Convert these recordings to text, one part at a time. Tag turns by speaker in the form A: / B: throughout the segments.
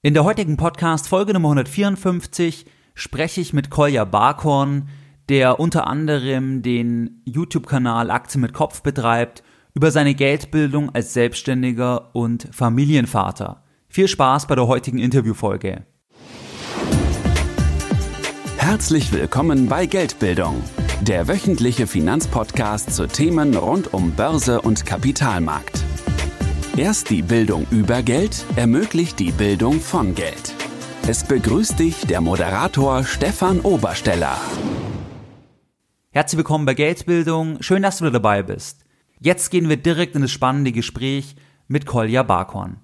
A: In der heutigen Podcast Folge Nummer 154 spreche ich mit Kolja Barkhorn, der unter anderem den YouTube-Kanal Aktien mit Kopf betreibt, über seine Geldbildung als Selbstständiger und Familienvater. Viel Spaß bei der heutigen Interviewfolge.
B: Herzlich willkommen bei Geldbildung, der wöchentliche Finanzpodcast zu Themen rund um Börse und Kapitalmarkt. Erst die Bildung über Geld ermöglicht die Bildung von Geld. Es begrüßt dich der Moderator Stefan Obersteller.
A: Herzlich willkommen bei Geldbildung. Schön, dass du wieder dabei bist. Jetzt gehen wir direkt in das spannende Gespräch mit Kolja Barkhorn.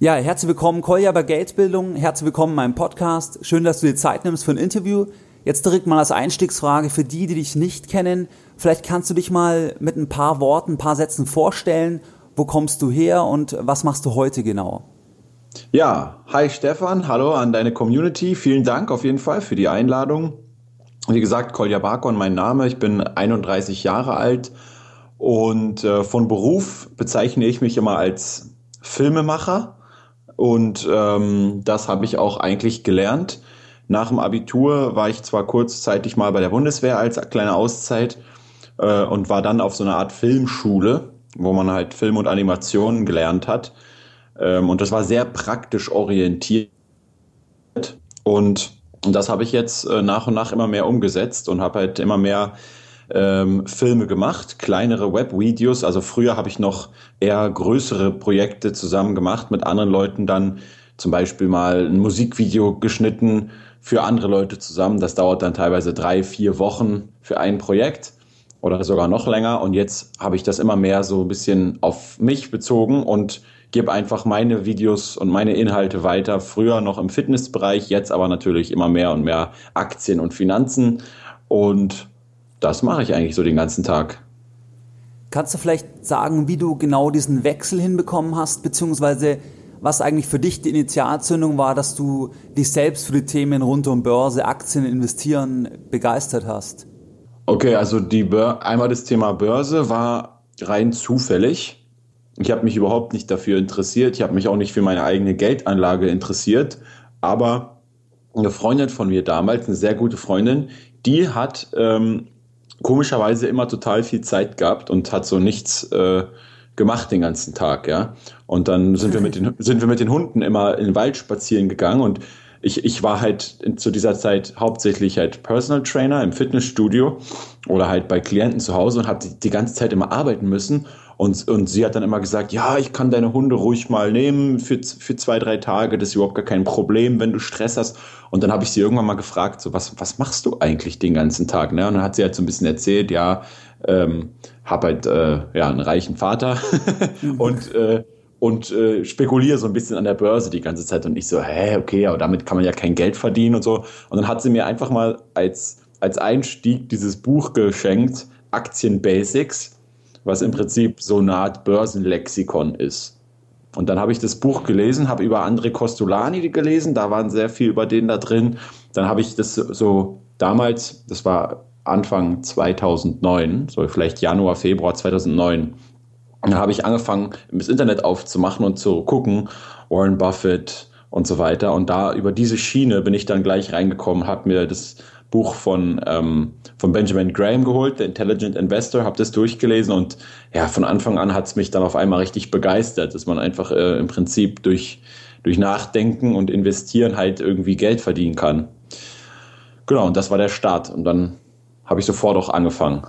A: Ja, herzlich willkommen, Kolja bei Geldbildung. Herzlich willkommen in meinem Podcast. Schön, dass du dir Zeit nimmst für ein Interview. Jetzt direkt mal als Einstiegsfrage für die, die dich nicht kennen. Vielleicht kannst du dich mal mit ein paar Worten, ein paar Sätzen vorstellen wo kommst du her und was machst du heute genau?
C: Ja, hi Stefan, hallo an deine Community. Vielen Dank auf jeden Fall für die Einladung. Wie gesagt, Kolja Barkon mein Name. Ich bin 31 Jahre alt und äh, von Beruf bezeichne ich mich immer als Filmemacher und ähm, das habe ich auch eigentlich gelernt. Nach dem Abitur war ich zwar kurzzeitig mal bei der Bundeswehr als kleine Auszeit äh, und war dann auf so einer Art Filmschule wo man halt Film und Animation gelernt hat. Ähm, und das war sehr praktisch orientiert. Und, das habe ich jetzt äh, nach und nach immer mehr umgesetzt und habe halt immer mehr ähm, Filme gemacht, kleinere Webvideos. Also früher habe ich noch eher größere Projekte zusammen gemacht mit anderen Leuten dann zum Beispiel mal ein Musikvideo geschnitten für andere Leute zusammen. Das dauert dann teilweise drei, vier Wochen für ein Projekt oder sogar noch länger. Und jetzt habe ich das immer mehr so ein bisschen auf mich bezogen und gebe einfach meine Videos und meine Inhalte weiter. Früher noch im Fitnessbereich, jetzt aber natürlich immer mehr und mehr Aktien und Finanzen. Und das mache ich eigentlich so den ganzen Tag.
A: Kannst du vielleicht sagen, wie du genau diesen Wechsel hinbekommen hast, beziehungsweise was eigentlich für dich die Initialzündung war, dass du dich selbst für die Themen rund um Börse, Aktien, Investieren begeistert hast?
C: Okay, also die Bör einmal das Thema Börse war rein zufällig. Ich habe mich überhaupt nicht dafür interessiert. Ich habe mich auch nicht für meine eigene Geldanlage interessiert. Aber eine Freundin von mir damals, eine sehr gute Freundin, die hat ähm, komischerweise immer total viel Zeit gehabt und hat so nichts äh, gemacht den ganzen Tag, ja. Und dann sind wir mit den sind wir mit den Hunden immer in den Wald spazieren gegangen und ich, ich war halt zu dieser Zeit hauptsächlich halt Personal Trainer im Fitnessstudio oder halt bei Klienten zu Hause und habe die, die ganze Zeit immer arbeiten müssen. Und, und sie hat dann immer gesagt, ja, ich kann deine Hunde ruhig mal nehmen für, für zwei, drei Tage, das ist überhaupt gar kein Problem, wenn du Stress hast. Und dann habe ich sie irgendwann mal gefragt, so, was, was machst du eigentlich den ganzen Tag? Ne? Und dann hat sie halt so ein bisschen erzählt, ja, ähm, habe halt äh, ja, einen reichen Vater und äh, und äh, spekuliere so ein bisschen an der Börse die ganze Zeit und ich so, hä, okay, aber damit kann man ja kein Geld verdienen und so. Und dann hat sie mir einfach mal als, als Einstieg dieses Buch geschenkt, Aktien Basics, was im Prinzip so eine Art Börsenlexikon ist. Und dann habe ich das Buch gelesen, habe über André Costolani gelesen, da waren sehr viel über den da drin. Dann habe ich das so damals, das war Anfang 2009, so vielleicht Januar, Februar 2009, dann habe ich angefangen, das Internet aufzumachen und zu gucken, Warren Buffett und so weiter. Und da über diese Schiene bin ich dann gleich reingekommen, habe mir das Buch von, ähm, von Benjamin Graham geholt, The Intelligent Investor, habe das durchgelesen und ja, von Anfang an hat es mich dann auf einmal richtig begeistert, dass man einfach äh, im Prinzip durch, durch Nachdenken und Investieren halt irgendwie Geld verdienen kann. Genau, und das war der Start. Und dann habe ich sofort auch angefangen.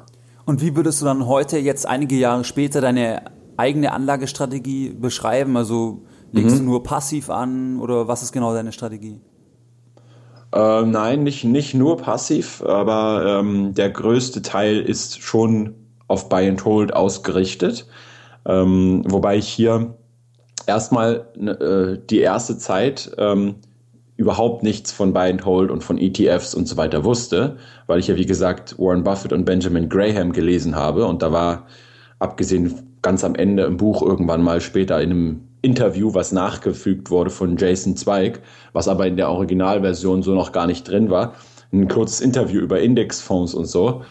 A: Und wie würdest du dann heute, jetzt einige Jahre später, deine eigene Anlagestrategie beschreiben? Also legst mhm. du nur passiv an oder was ist genau deine Strategie?
C: Äh, nein, nicht, nicht nur passiv, aber ähm, der größte Teil ist schon auf Buy and Hold ausgerichtet. Ähm, wobei ich hier erstmal äh, die erste Zeit ähm, überhaupt nichts von Buy and Hold und von ETFs und so weiter wusste, weil ich ja wie gesagt Warren Buffett und Benjamin Graham gelesen habe und da war abgesehen ganz am Ende im Buch irgendwann mal später in einem Interview, was nachgefügt wurde von Jason Zweig, was aber in der Originalversion so noch gar nicht drin war, ein kurzes Interview über Indexfonds und so.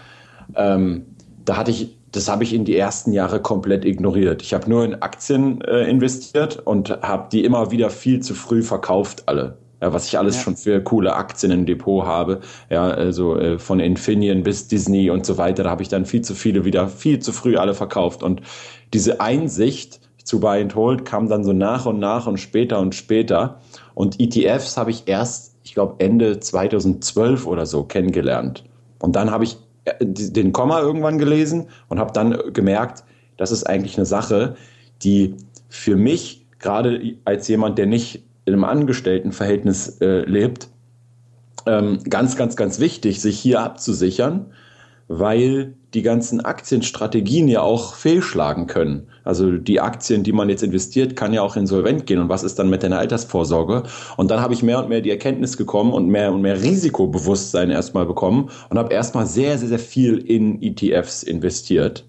C: Ähm, da hatte ich das habe ich in die ersten Jahre komplett ignoriert. Ich habe nur in Aktien äh, investiert und habe die immer wieder viel zu früh verkauft, alle. Ja, was ich alles ja. schon für coole Aktien im Depot habe. Ja, also äh, von Infineon bis Disney und so weiter. Da habe ich dann viel zu viele wieder viel zu früh alle verkauft. Und diese Einsicht zu Buy and Hold kam dann so nach und nach und später und später. Und ETFs habe ich erst, ich glaube, Ende 2012 oder so kennengelernt. Und dann habe ich äh, den Komma irgendwann gelesen und habe dann gemerkt, das ist eigentlich eine Sache, die für mich, gerade als jemand, der nicht in einem Angestelltenverhältnis äh, lebt, ähm, ganz, ganz, ganz wichtig, sich hier abzusichern, weil die ganzen Aktienstrategien ja auch fehlschlagen können. Also die Aktien, die man jetzt investiert, kann ja auch insolvent gehen. Und was ist dann mit deiner Altersvorsorge? Und dann habe ich mehr und mehr die Erkenntnis gekommen und mehr und mehr Risikobewusstsein erstmal bekommen und habe erstmal sehr, sehr, sehr viel in ETFs investiert.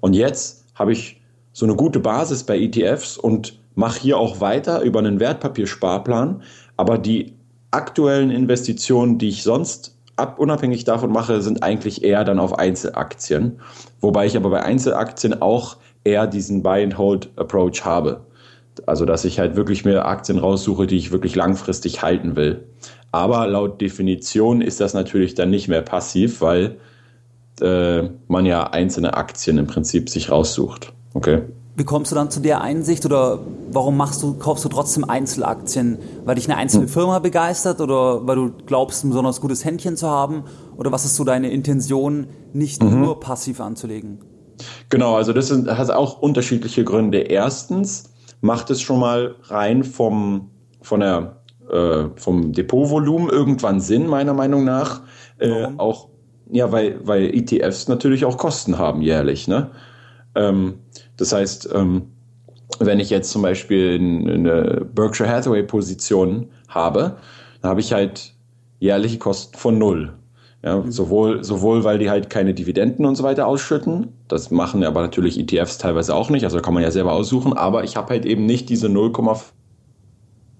C: Und jetzt habe ich so eine gute Basis bei ETFs und mache hier auch weiter über einen Wertpapiersparplan, aber die aktuellen Investitionen, die ich sonst ab, unabhängig davon mache, sind eigentlich eher dann auf Einzelaktien, wobei ich aber bei Einzelaktien auch eher diesen Buy-and-Hold-Approach habe. Also, dass ich halt wirklich mir Aktien raussuche, die ich wirklich langfristig halten will. Aber laut Definition ist das natürlich dann nicht mehr passiv, weil äh, man ja einzelne Aktien im Prinzip sich raussucht. Okay.
A: Wie kommst du dann zu der Einsicht oder warum machst du, kaufst du trotzdem Einzelaktien? Weil dich eine einzelne hm. Firma begeistert oder weil du glaubst, ein besonders gutes Händchen zu haben? Oder was ist so deine Intention, nicht mhm. nur passiv anzulegen?
C: Genau, also das sind, hat auch unterschiedliche Gründe. Erstens macht es schon mal rein vom, von der, äh, vom Depotvolumen irgendwann Sinn, meiner Meinung nach. Äh, auch, ja, weil, weil ETFs natürlich auch Kosten haben jährlich, ne? Ähm, das heißt, ähm, wenn ich jetzt zum Beispiel eine Berkshire Hathaway Position habe, dann habe ich halt jährliche Kosten von null. Ja, mhm. sowohl, sowohl, weil die halt keine Dividenden und so weiter ausschütten. Das machen aber natürlich ETFs teilweise auch nicht. Also kann man ja selber aussuchen. Aber ich habe halt eben nicht diese 0,5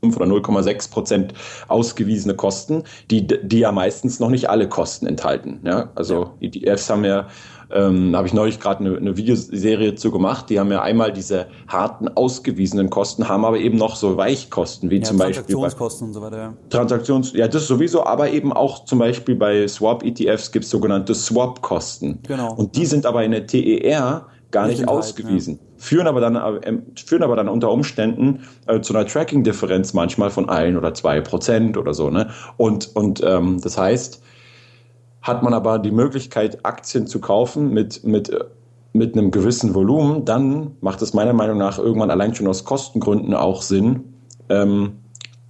C: oder 0,6 Prozent ausgewiesene Kosten, die, die ja meistens noch nicht alle Kosten enthalten. Ja, also. ETFs haben ja ähm, habe ich neulich gerade eine, eine Videoserie zu gemacht. Die haben ja einmal diese harten ausgewiesenen Kosten, haben aber eben noch so Weichkosten, wie ja, zum Beispiel
A: Transaktionskosten und so weiter. Ja.
C: Transaktions, ja, das sowieso, aber eben auch zum Beispiel bei Swap-ETFs gibt es sogenannte Swap-Kosten. Genau. Und die sind aber in der TER gar nicht, nicht ausgewiesen. Ja. Führen aber dann, äh, führen aber dann unter Umständen äh, zu einer Tracking-Differenz manchmal von ein oder zwei Prozent oder so. Ne? Und, und ähm, das heißt, hat man aber die Möglichkeit, Aktien zu kaufen mit, mit, mit einem gewissen Volumen, dann macht es meiner Meinung nach irgendwann allein schon aus Kostengründen auch Sinn, ähm,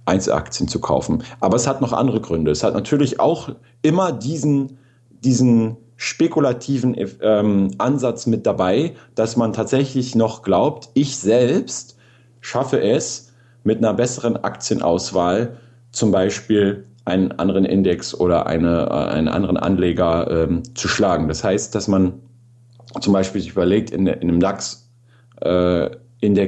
C: Einzelaktien zu kaufen. Aber es hat noch andere Gründe. Es hat natürlich auch immer diesen, diesen spekulativen ähm, Ansatz mit dabei, dass man tatsächlich noch glaubt, ich selbst schaffe es mit einer besseren Aktienauswahl zum Beispiel einen anderen Index oder eine, äh, einen anderen Anleger ähm, zu schlagen. Das heißt, dass man zum Beispiel sich überlegt, in, in einem DAX-Index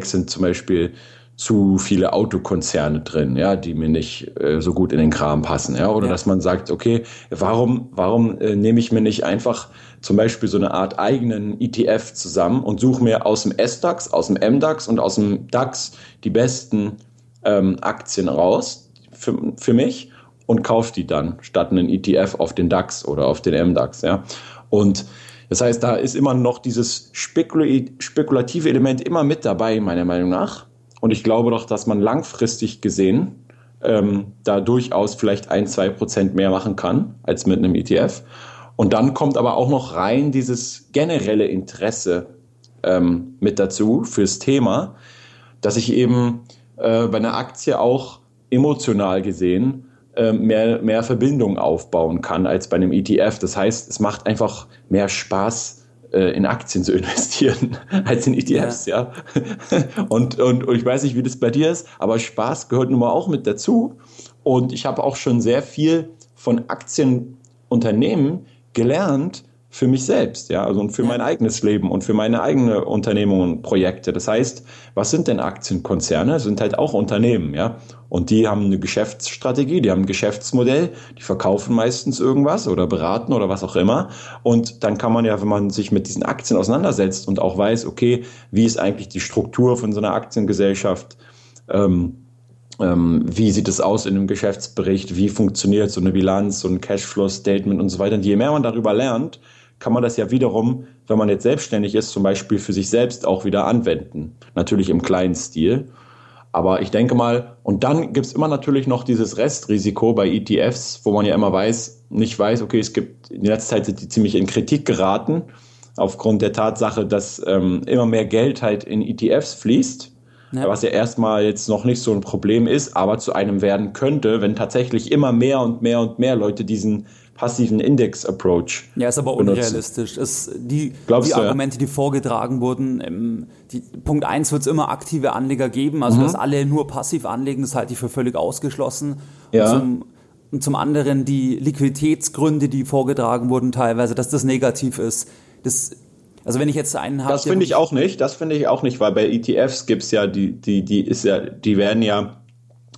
C: äh, sind zum Beispiel zu viele Autokonzerne drin, ja, die mir nicht äh, so gut in den Kram passen, ja, oder ja. dass man sagt, okay, warum, warum äh, nehme ich mir nicht einfach zum Beispiel so eine Art eigenen ETF zusammen und suche mir aus dem S-DAX, aus dem M-DAX und aus dem DAX die besten ähm, Aktien raus für, für mich und kauft die dann statt einen ETF auf den DAX oder auf den MDAX. Ja? Und das heißt, da ist immer noch dieses spekulative Element immer mit dabei, meiner Meinung nach. Und ich glaube doch, dass man langfristig gesehen ähm, da durchaus vielleicht ein, zwei Prozent mehr machen kann als mit einem ETF. Und dann kommt aber auch noch rein dieses generelle Interesse ähm, mit dazu fürs Thema, dass ich eben äh, bei einer Aktie auch emotional gesehen mehr, mehr Verbindungen aufbauen kann als bei einem ETF. Das heißt, es macht einfach mehr Spaß, äh, in Aktien zu investieren als in ETFs, ja. ja. Und, und, und ich weiß nicht, wie das bei dir ist, aber Spaß gehört nun mal auch mit dazu. Und ich habe auch schon sehr viel von Aktienunternehmen gelernt, für mich selbst, ja, also und für mein eigenes Leben und für meine eigene Unternehmung und Projekte. Das heißt, was sind denn Aktienkonzerne? Das sind halt auch Unternehmen, ja. Und die haben eine Geschäftsstrategie, die haben ein Geschäftsmodell, die verkaufen meistens irgendwas oder beraten oder was auch immer. Und dann kann man ja, wenn man sich mit diesen Aktien auseinandersetzt und auch weiß, okay, wie ist eigentlich die Struktur von so einer Aktiengesellschaft, ähm, ähm, wie sieht es aus in einem Geschäftsbericht, wie funktioniert so eine Bilanz, so ein Cashflow-Statement und so weiter. Und je mehr man darüber lernt, kann man das ja wiederum, wenn man jetzt selbstständig ist, zum Beispiel für sich selbst auch wieder anwenden. Natürlich im kleinen Stil. Aber ich denke mal, und dann gibt es immer natürlich noch dieses Restrisiko bei ETFs, wo man ja immer weiß, nicht weiß, okay, es gibt, in letzter Zeit sind die ziemlich in Kritik geraten, aufgrund der Tatsache, dass ähm, immer mehr Geld halt in ETFs fließt. Ja. Was ja erstmal jetzt noch nicht so ein Problem ist, aber zu einem werden könnte, wenn tatsächlich immer mehr und mehr und mehr Leute diesen passiven Index-Approach.
A: Ja, ist aber unrealistisch. Es, die, die Argumente, die vorgetragen wurden, im, die, Punkt 1 wird es immer aktive Anleger geben, also mhm. dass alle nur passiv anlegen, das halte ich für völlig ausgeschlossen. Ja. Und zum, und zum anderen die Liquiditätsgründe, die vorgetragen wurden, teilweise, dass das negativ ist. Das also wenn ich jetzt einen
C: habe. Das finde ich auch nicht. Das finde ich auch nicht, weil bei ETFs gibt es ja die, die, die ist ja, die werden ja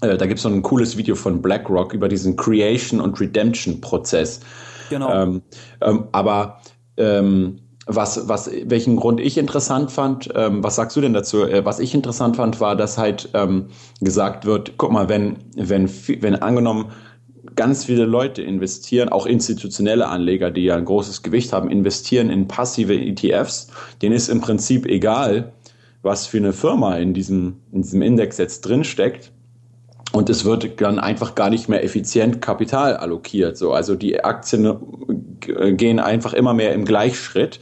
C: äh, da gibt es so ein cooles Video von BlackRock über diesen Creation- und Redemption-Prozess. Genau. Ähm, ähm, aber ähm, was, was, welchen Grund ich interessant fand, ähm, was sagst du denn dazu? Äh, was ich interessant fand, war, dass halt ähm, gesagt wird, guck mal, wenn, wenn, wenn angenommen ganz viele Leute investieren, auch institutionelle Anleger, die ja ein großes Gewicht haben, investieren in passive ETFs, denen ist im Prinzip egal, was für eine Firma in diesem, in diesem Index jetzt drinsteckt. Und es wird dann einfach gar nicht mehr effizient Kapital allokiert. So, also die Aktien äh, gehen einfach immer mehr im Gleichschritt.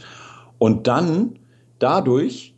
C: Und dann dadurch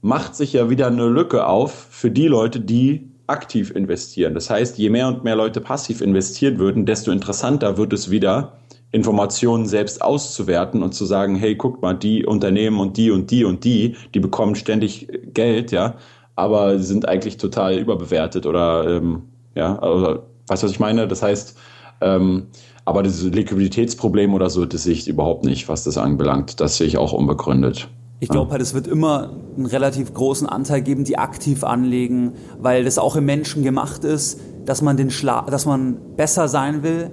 C: macht sich ja wieder eine Lücke auf für die Leute, die aktiv investieren. Das heißt, je mehr und mehr Leute passiv investiert würden, desto interessanter wird es wieder, Informationen selbst auszuwerten und zu sagen, hey, guck mal, die Unternehmen und die und die und die, die bekommen ständig Geld, ja, aber sind eigentlich total überbewertet oder ähm, ja, also, weißt du, was ich meine? Das heißt, ähm, aber dieses Liquiditätsproblem oder so, das sehe ich überhaupt nicht, was das anbelangt. Das sehe ich auch unbegründet.
A: Ich glaube halt, es wird immer einen relativ großen Anteil geben, die aktiv anlegen, weil das auch im Menschen gemacht ist, dass man den Schla dass man besser sein will,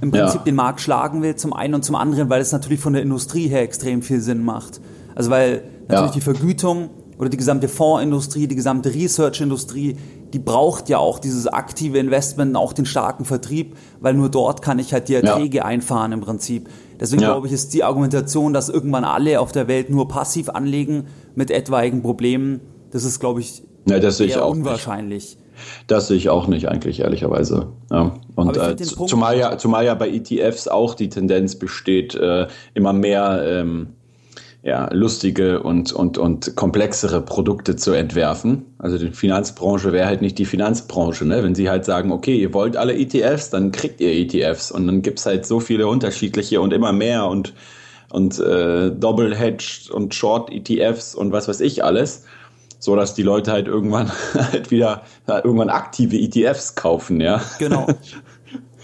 A: im Prinzip ja. den Markt schlagen will, zum einen und zum anderen, weil es natürlich von der Industrie her extrem viel Sinn macht. Also weil natürlich ja. die Vergütung oder die gesamte Fondsindustrie, die gesamte Research-Industrie, die braucht ja auch dieses aktive Investment, auch den starken Vertrieb, weil nur dort kann ich halt die Erträge ja. einfahren im Prinzip. Deswegen ja. glaube ich, ist die Argumentation, dass irgendwann alle auf der Welt nur passiv anlegen mit etwaigen Problemen, das ist, glaube ich,
C: ja, das auch
A: unwahrscheinlich.
C: Nicht. Das sehe ich auch nicht, eigentlich, ehrlicherweise. Ja. Und äh, zumal, ja, zumal ja bei ETFs auch die Tendenz besteht, äh, immer mehr ähm, ja, lustige und, und, und komplexere Produkte zu entwerfen. Also die Finanzbranche wäre halt nicht die Finanzbranche. Ne? Wenn sie halt sagen, okay, ihr wollt alle ETFs, dann kriegt ihr ETFs. Und dann gibt's halt so viele unterschiedliche und immer mehr und, und äh, Double Hedged und Short ETFs und was weiß ich alles. So dass die Leute halt irgendwann halt wieder irgendwann aktive ETFs kaufen, ja.
A: Genau.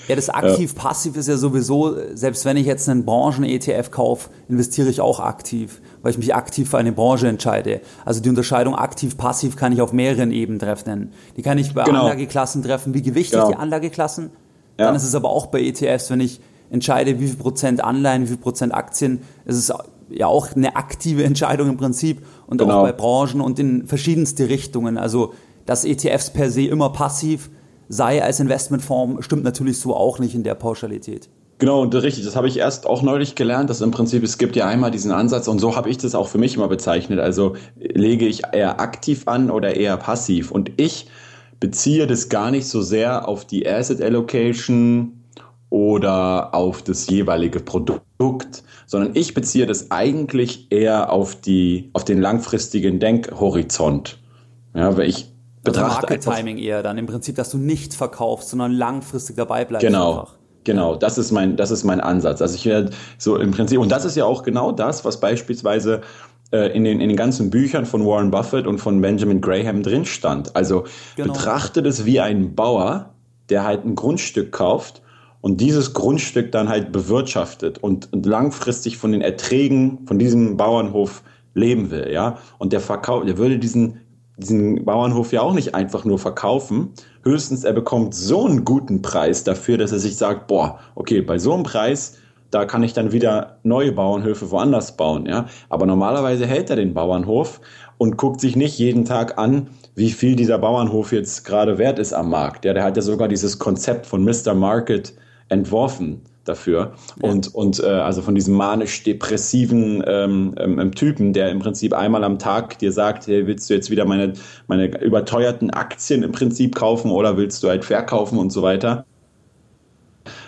A: Ja, das aktiv-passiv ist ja sowieso, selbst wenn ich jetzt einen Branchen-ETF kaufe, investiere ich auch aktiv, weil ich mich aktiv für eine Branche entscheide. Also die Unterscheidung aktiv-passiv kann ich auf mehreren Ebenen treffen. Die kann ich bei genau. Anlageklassen treffen, wie gewichtig genau. die Anlageklassen. Ja. Dann ist es aber auch bei ETFs, wenn ich entscheide, wie viel Prozent Anleihen, wie viel Prozent Aktien, es ist ja auch eine aktive Entscheidung im Prinzip und genau. auch bei Branchen und in verschiedenste Richtungen. Also dass ETFs per se immer passiv sei als Investmentform, stimmt natürlich so auch nicht in der Pauschalität.
C: Genau, und richtig, das habe ich erst auch neulich gelernt, dass im Prinzip es gibt ja einmal diesen Ansatz und so habe ich das auch für mich immer bezeichnet. Also lege ich eher aktiv an oder eher passiv. Und ich beziehe das gar nicht so sehr auf die Asset Allocation oder auf das jeweilige Produkt, sondern ich beziehe das eigentlich eher auf die, auf den langfristigen Denkhorizont. Ja, weil ich
A: also Market Timing eher dann im Prinzip, dass du nicht verkaufst, sondern langfristig dabei bleibst.
C: Genau. Einfach. Genau, das ist mein, das ist mein Ansatz. Also ich werde so im Prinzip, und das ist ja auch genau das, was beispielsweise äh, in, den, in den ganzen Büchern von Warren Buffett und von Benjamin Graham drin stand. Also genau. betrachte das wie ein Bauer, der halt ein Grundstück kauft und dieses Grundstück dann halt bewirtschaftet und, und langfristig von den Erträgen von diesem Bauernhof leben will, ja. Und der Verkauf, der würde diesen, diesen Bauernhof ja auch nicht einfach nur verkaufen. Höchstens er bekommt so einen guten Preis dafür, dass er sich sagt, boah, okay, bei so einem Preis, da kann ich dann wieder neue Bauernhöfe woanders bauen, ja. Aber normalerweise hält er den Bauernhof und guckt sich nicht jeden Tag an, wie viel dieser Bauernhof jetzt gerade wert ist am Markt. Ja, der hat ja sogar dieses Konzept von Mr. Market entworfen dafür. Ja. Und, und äh, also von diesem manisch-depressiven ähm, ähm, Typen, der im Prinzip einmal am Tag dir sagt, hey, willst du jetzt wieder meine, meine überteuerten Aktien im Prinzip kaufen oder willst du halt verkaufen und so weiter.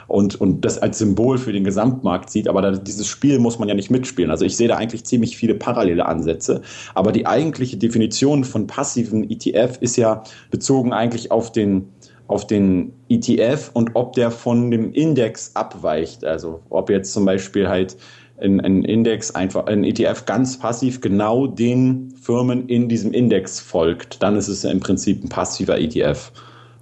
C: Und, und das als Symbol für den Gesamtmarkt sieht, aber da, dieses Spiel muss man ja nicht mitspielen. Also ich sehe da eigentlich ziemlich viele parallele Ansätze, aber die eigentliche Definition von passiven ETF ist ja bezogen eigentlich auf den, auf den ETF und ob der von dem Index abweicht. Also ob jetzt zum Beispiel halt ein, ein Index einfach, ein ETF ganz passiv genau den Firmen in diesem Index folgt, dann ist es im Prinzip ein passiver ETF.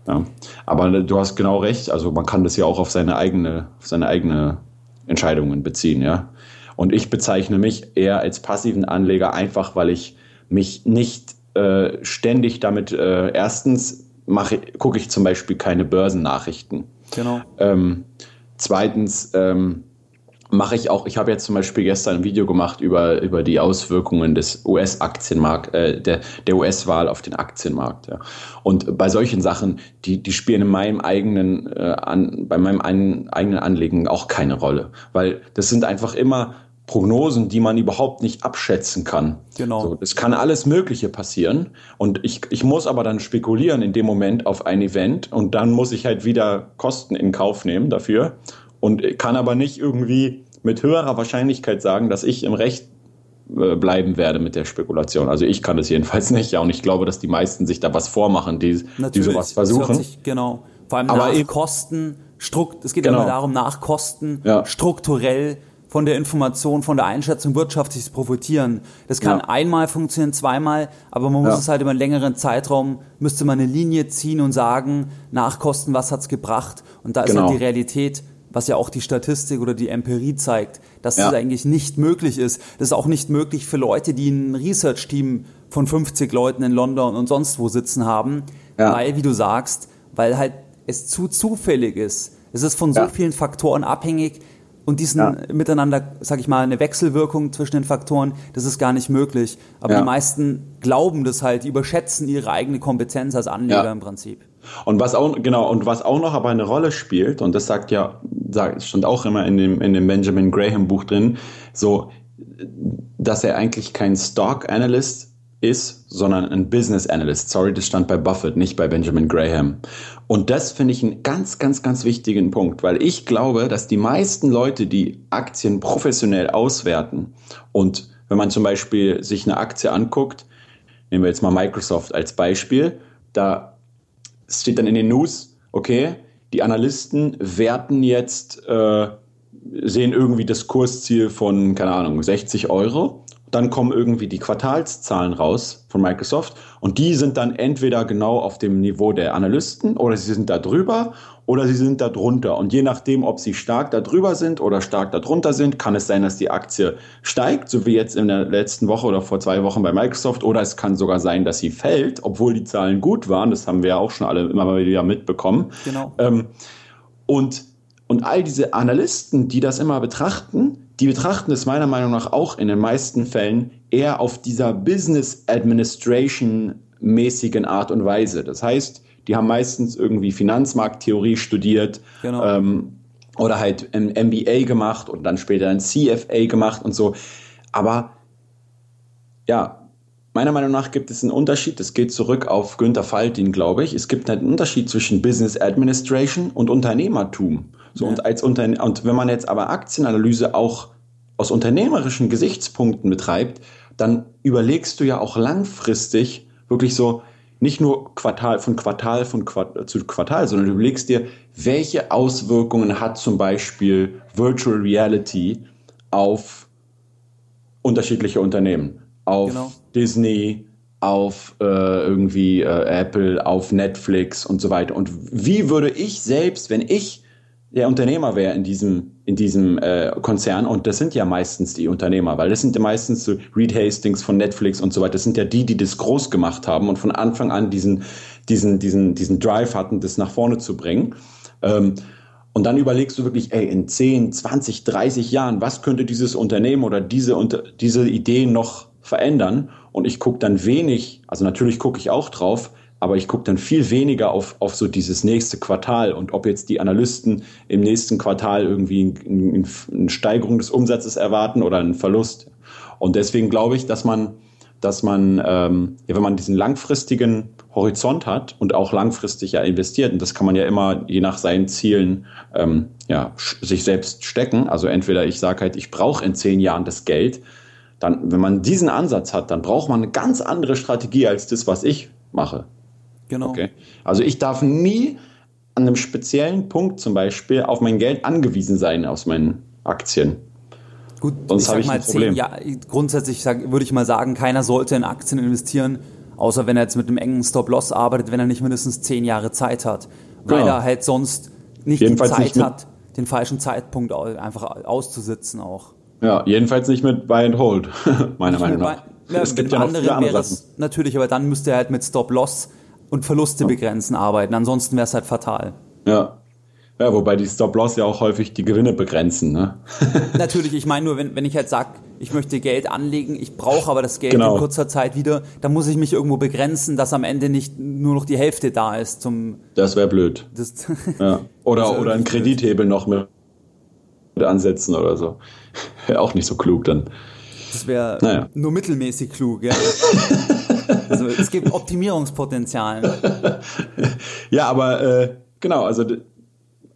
C: Ja. Aber du hast genau recht, also man kann das ja auch auf seine eigene, auf seine eigene Entscheidungen beziehen, ja. Und ich bezeichne mich eher als passiven Anleger einfach, weil ich mich nicht äh, ständig damit äh, erstens mache, gucke ich zum Beispiel keine Börsennachrichten. Genau. Ähm, zweitens ähm, mache ich auch, ich habe jetzt zum Beispiel gestern ein Video gemacht über, über die Auswirkungen des US-Aktienmarkt, äh, der, der US-Wahl auf den Aktienmarkt. Ja. Und bei solchen Sachen, die, die spielen in meinem eigenen, äh, an, bei meinem ein, eigenen Anliegen auch keine Rolle. Weil das sind einfach immer Prognosen, die man überhaupt nicht abschätzen kann. Genau. So, es kann alles Mögliche passieren und ich, ich muss aber dann spekulieren in dem Moment auf ein Event und dann muss ich halt wieder Kosten in Kauf nehmen dafür und kann aber nicht irgendwie mit höherer Wahrscheinlichkeit sagen, dass ich im Recht äh, bleiben werde mit der Spekulation. Also ich kann es jedenfalls nicht, ja, und ich glaube, dass die meisten sich da was vormachen, die, die sowas versuchen.
A: Sich, genau. Vor allem aber nach Kosten, Strukt, es geht genau. immer darum, nach Kosten ja. strukturell von der Information, von der Einschätzung wirtschaftlich profitieren. Das kann ja. einmal funktionieren, zweimal, aber man muss ja. es halt über einen längeren Zeitraum, müsste man eine Linie ziehen und sagen, Nachkosten, was hat's gebracht? Und da ist genau. halt die Realität, was ja auch die Statistik oder die Empirie zeigt, dass ja. das eigentlich nicht möglich ist. Das ist auch nicht möglich für Leute, die ein Research-Team von 50 Leuten in London und sonst wo sitzen haben, weil, wie du sagst, weil halt es zu zufällig ist. Es ist von so vielen Faktoren abhängig, und diesen ja. miteinander, sag ich mal, eine Wechselwirkung zwischen den Faktoren, das ist gar nicht möglich. Aber ja. die meisten glauben das halt, die überschätzen ihre eigene Kompetenz als Anleger ja. im Prinzip.
C: Und was auch, genau, und was auch noch aber eine Rolle spielt, und das sagt ja, sagt, stand auch immer in dem, in dem Benjamin Graham Buch drin, so, dass er eigentlich kein Stock Analyst ist, sondern ein Business Analyst. Sorry, das stand bei Buffett, nicht bei Benjamin Graham. Und das finde ich einen ganz, ganz, ganz wichtigen Punkt, weil ich glaube, dass die meisten Leute, die Aktien professionell auswerten und wenn man zum Beispiel sich eine Aktie anguckt, nehmen wir jetzt mal Microsoft als Beispiel, da steht dann in den News, okay, die Analysten werten jetzt, äh, sehen irgendwie das Kursziel von, keine Ahnung, 60 Euro dann kommen irgendwie die Quartalszahlen raus von Microsoft und die sind dann entweder genau auf dem Niveau der Analysten oder sie sind da drüber oder sie sind da drunter. Und je nachdem, ob sie stark da drüber sind oder stark da drunter sind, kann es sein, dass die Aktie steigt, so wie jetzt in der letzten Woche oder vor zwei Wochen bei Microsoft, oder es kann sogar sein, dass sie fällt, obwohl die Zahlen gut waren. Das haben wir ja auch schon alle immer mal wieder mitbekommen. Genau. Ähm, und, und all diese Analysten, die das immer betrachten, die betrachten es meiner Meinung nach auch in den meisten Fällen eher auf dieser Business Administration mäßigen Art und Weise. Das heißt, die haben meistens irgendwie Finanzmarkttheorie studiert genau. ähm, oder halt ein MBA gemacht und dann später ein CFA gemacht und so. Aber ja, meiner Meinung nach gibt es einen Unterschied. Das geht zurück auf Günter Faltin, glaube ich. Es gibt einen Unterschied zwischen Business Administration und Unternehmertum. So, ja. und, als Unterne und wenn man jetzt aber Aktienanalyse auch aus unternehmerischen Gesichtspunkten betreibt, dann überlegst du ja auch langfristig wirklich so, nicht nur Quartal von Quartal von Quartal zu Quartal, sondern du überlegst dir, welche Auswirkungen hat zum Beispiel Virtual Reality auf unterschiedliche Unternehmen, auf genau. Disney, auf äh, irgendwie äh, Apple, auf Netflix und so weiter. Und wie würde ich selbst, wenn ich der Unternehmer wäre in diesem, in diesem äh, Konzern und das sind ja meistens die Unternehmer, weil das sind ja meistens so Reed Hastings von Netflix und so weiter. Das sind ja die, die das groß gemacht haben und von Anfang an diesen, diesen, diesen, diesen Drive hatten, das nach vorne zu bringen. Ähm, und dann überlegst du wirklich, ey, in 10, 20, 30 Jahren, was könnte dieses Unternehmen oder diese, diese Idee noch verändern? Und ich gucke dann wenig, also natürlich gucke ich auch drauf, aber ich gucke dann viel weniger auf, auf so dieses nächste Quartal und ob jetzt die Analysten im nächsten Quartal irgendwie eine Steigerung des Umsatzes erwarten oder einen Verlust. Und deswegen glaube ich, dass man, dass man, ähm, ja, wenn man diesen langfristigen Horizont hat und auch langfristig ja investiert, und das kann man ja immer je nach seinen Zielen ähm, ja, sich selbst stecken. Also entweder ich sage halt, ich brauche in zehn Jahren das Geld, dann, wenn man diesen Ansatz hat, dann braucht man eine ganz andere Strategie als das, was ich mache. Genau. Okay. Also ich darf nie an einem speziellen Punkt zum Beispiel auf mein Geld angewiesen sein aus meinen Aktien.
A: Gut, Sonst habe ich mal ein Problem. Zehn, ja, grundsätzlich sag, würde ich mal sagen, keiner sollte in Aktien investieren, außer wenn er jetzt mit einem engen Stop-Loss arbeitet, wenn er nicht mindestens zehn Jahre Zeit hat, weil genau. er halt sonst nicht Jedenfalls die Zeit nicht hat, den falschen Zeitpunkt einfach auszusitzen auch.
C: Ja, jedenfalls nicht mit Buy and Hold, meiner Meinung nach.
A: Ja, es gibt ja noch andere wäre es natürlich, aber dann müsste er halt mit Stop-Loss und Verluste begrenzen arbeiten. Ansonsten wäre es halt fatal.
C: Ja. Ja, wobei die Stop-Loss ja auch häufig die Gewinne begrenzen. Ne?
A: Natürlich, ich meine nur, wenn, wenn ich halt sage, ich möchte Geld anlegen, ich brauche aber das Geld genau. in kurzer Zeit wieder, dann muss ich mich irgendwo begrenzen, dass am Ende nicht nur noch die Hälfte da ist zum.
C: Das wäre blöd. Das ja. Oder, oder einen Kredithebel noch mit ansetzen oder so. Wäre auch nicht so klug dann.
A: Das wäre naja. nur mittelmäßig klug, ja. Also es gibt Optimierungspotenzial.
C: ja, aber äh, genau, also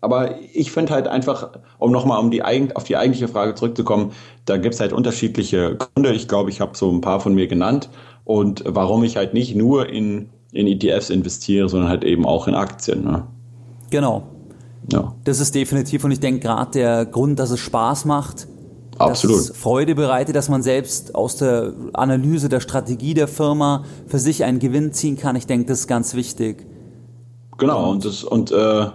C: aber ich finde halt einfach, um nochmal um die, auf die eigentliche Frage zurückzukommen, da gibt es halt unterschiedliche Gründe. Ich glaube, ich habe so ein paar von mir genannt. Und warum ich halt nicht nur in, in ETFs investiere, sondern halt eben auch in Aktien. Ne?
A: Genau. Ja. Das ist definitiv. Und ich denke gerade der Grund, dass es Spaß macht, Absolut. Dass es Freude bereitet, dass man selbst aus der Analyse der Strategie der Firma für sich einen Gewinn ziehen kann. Ich denke, das ist ganz wichtig.
C: Genau, und, das, und äh,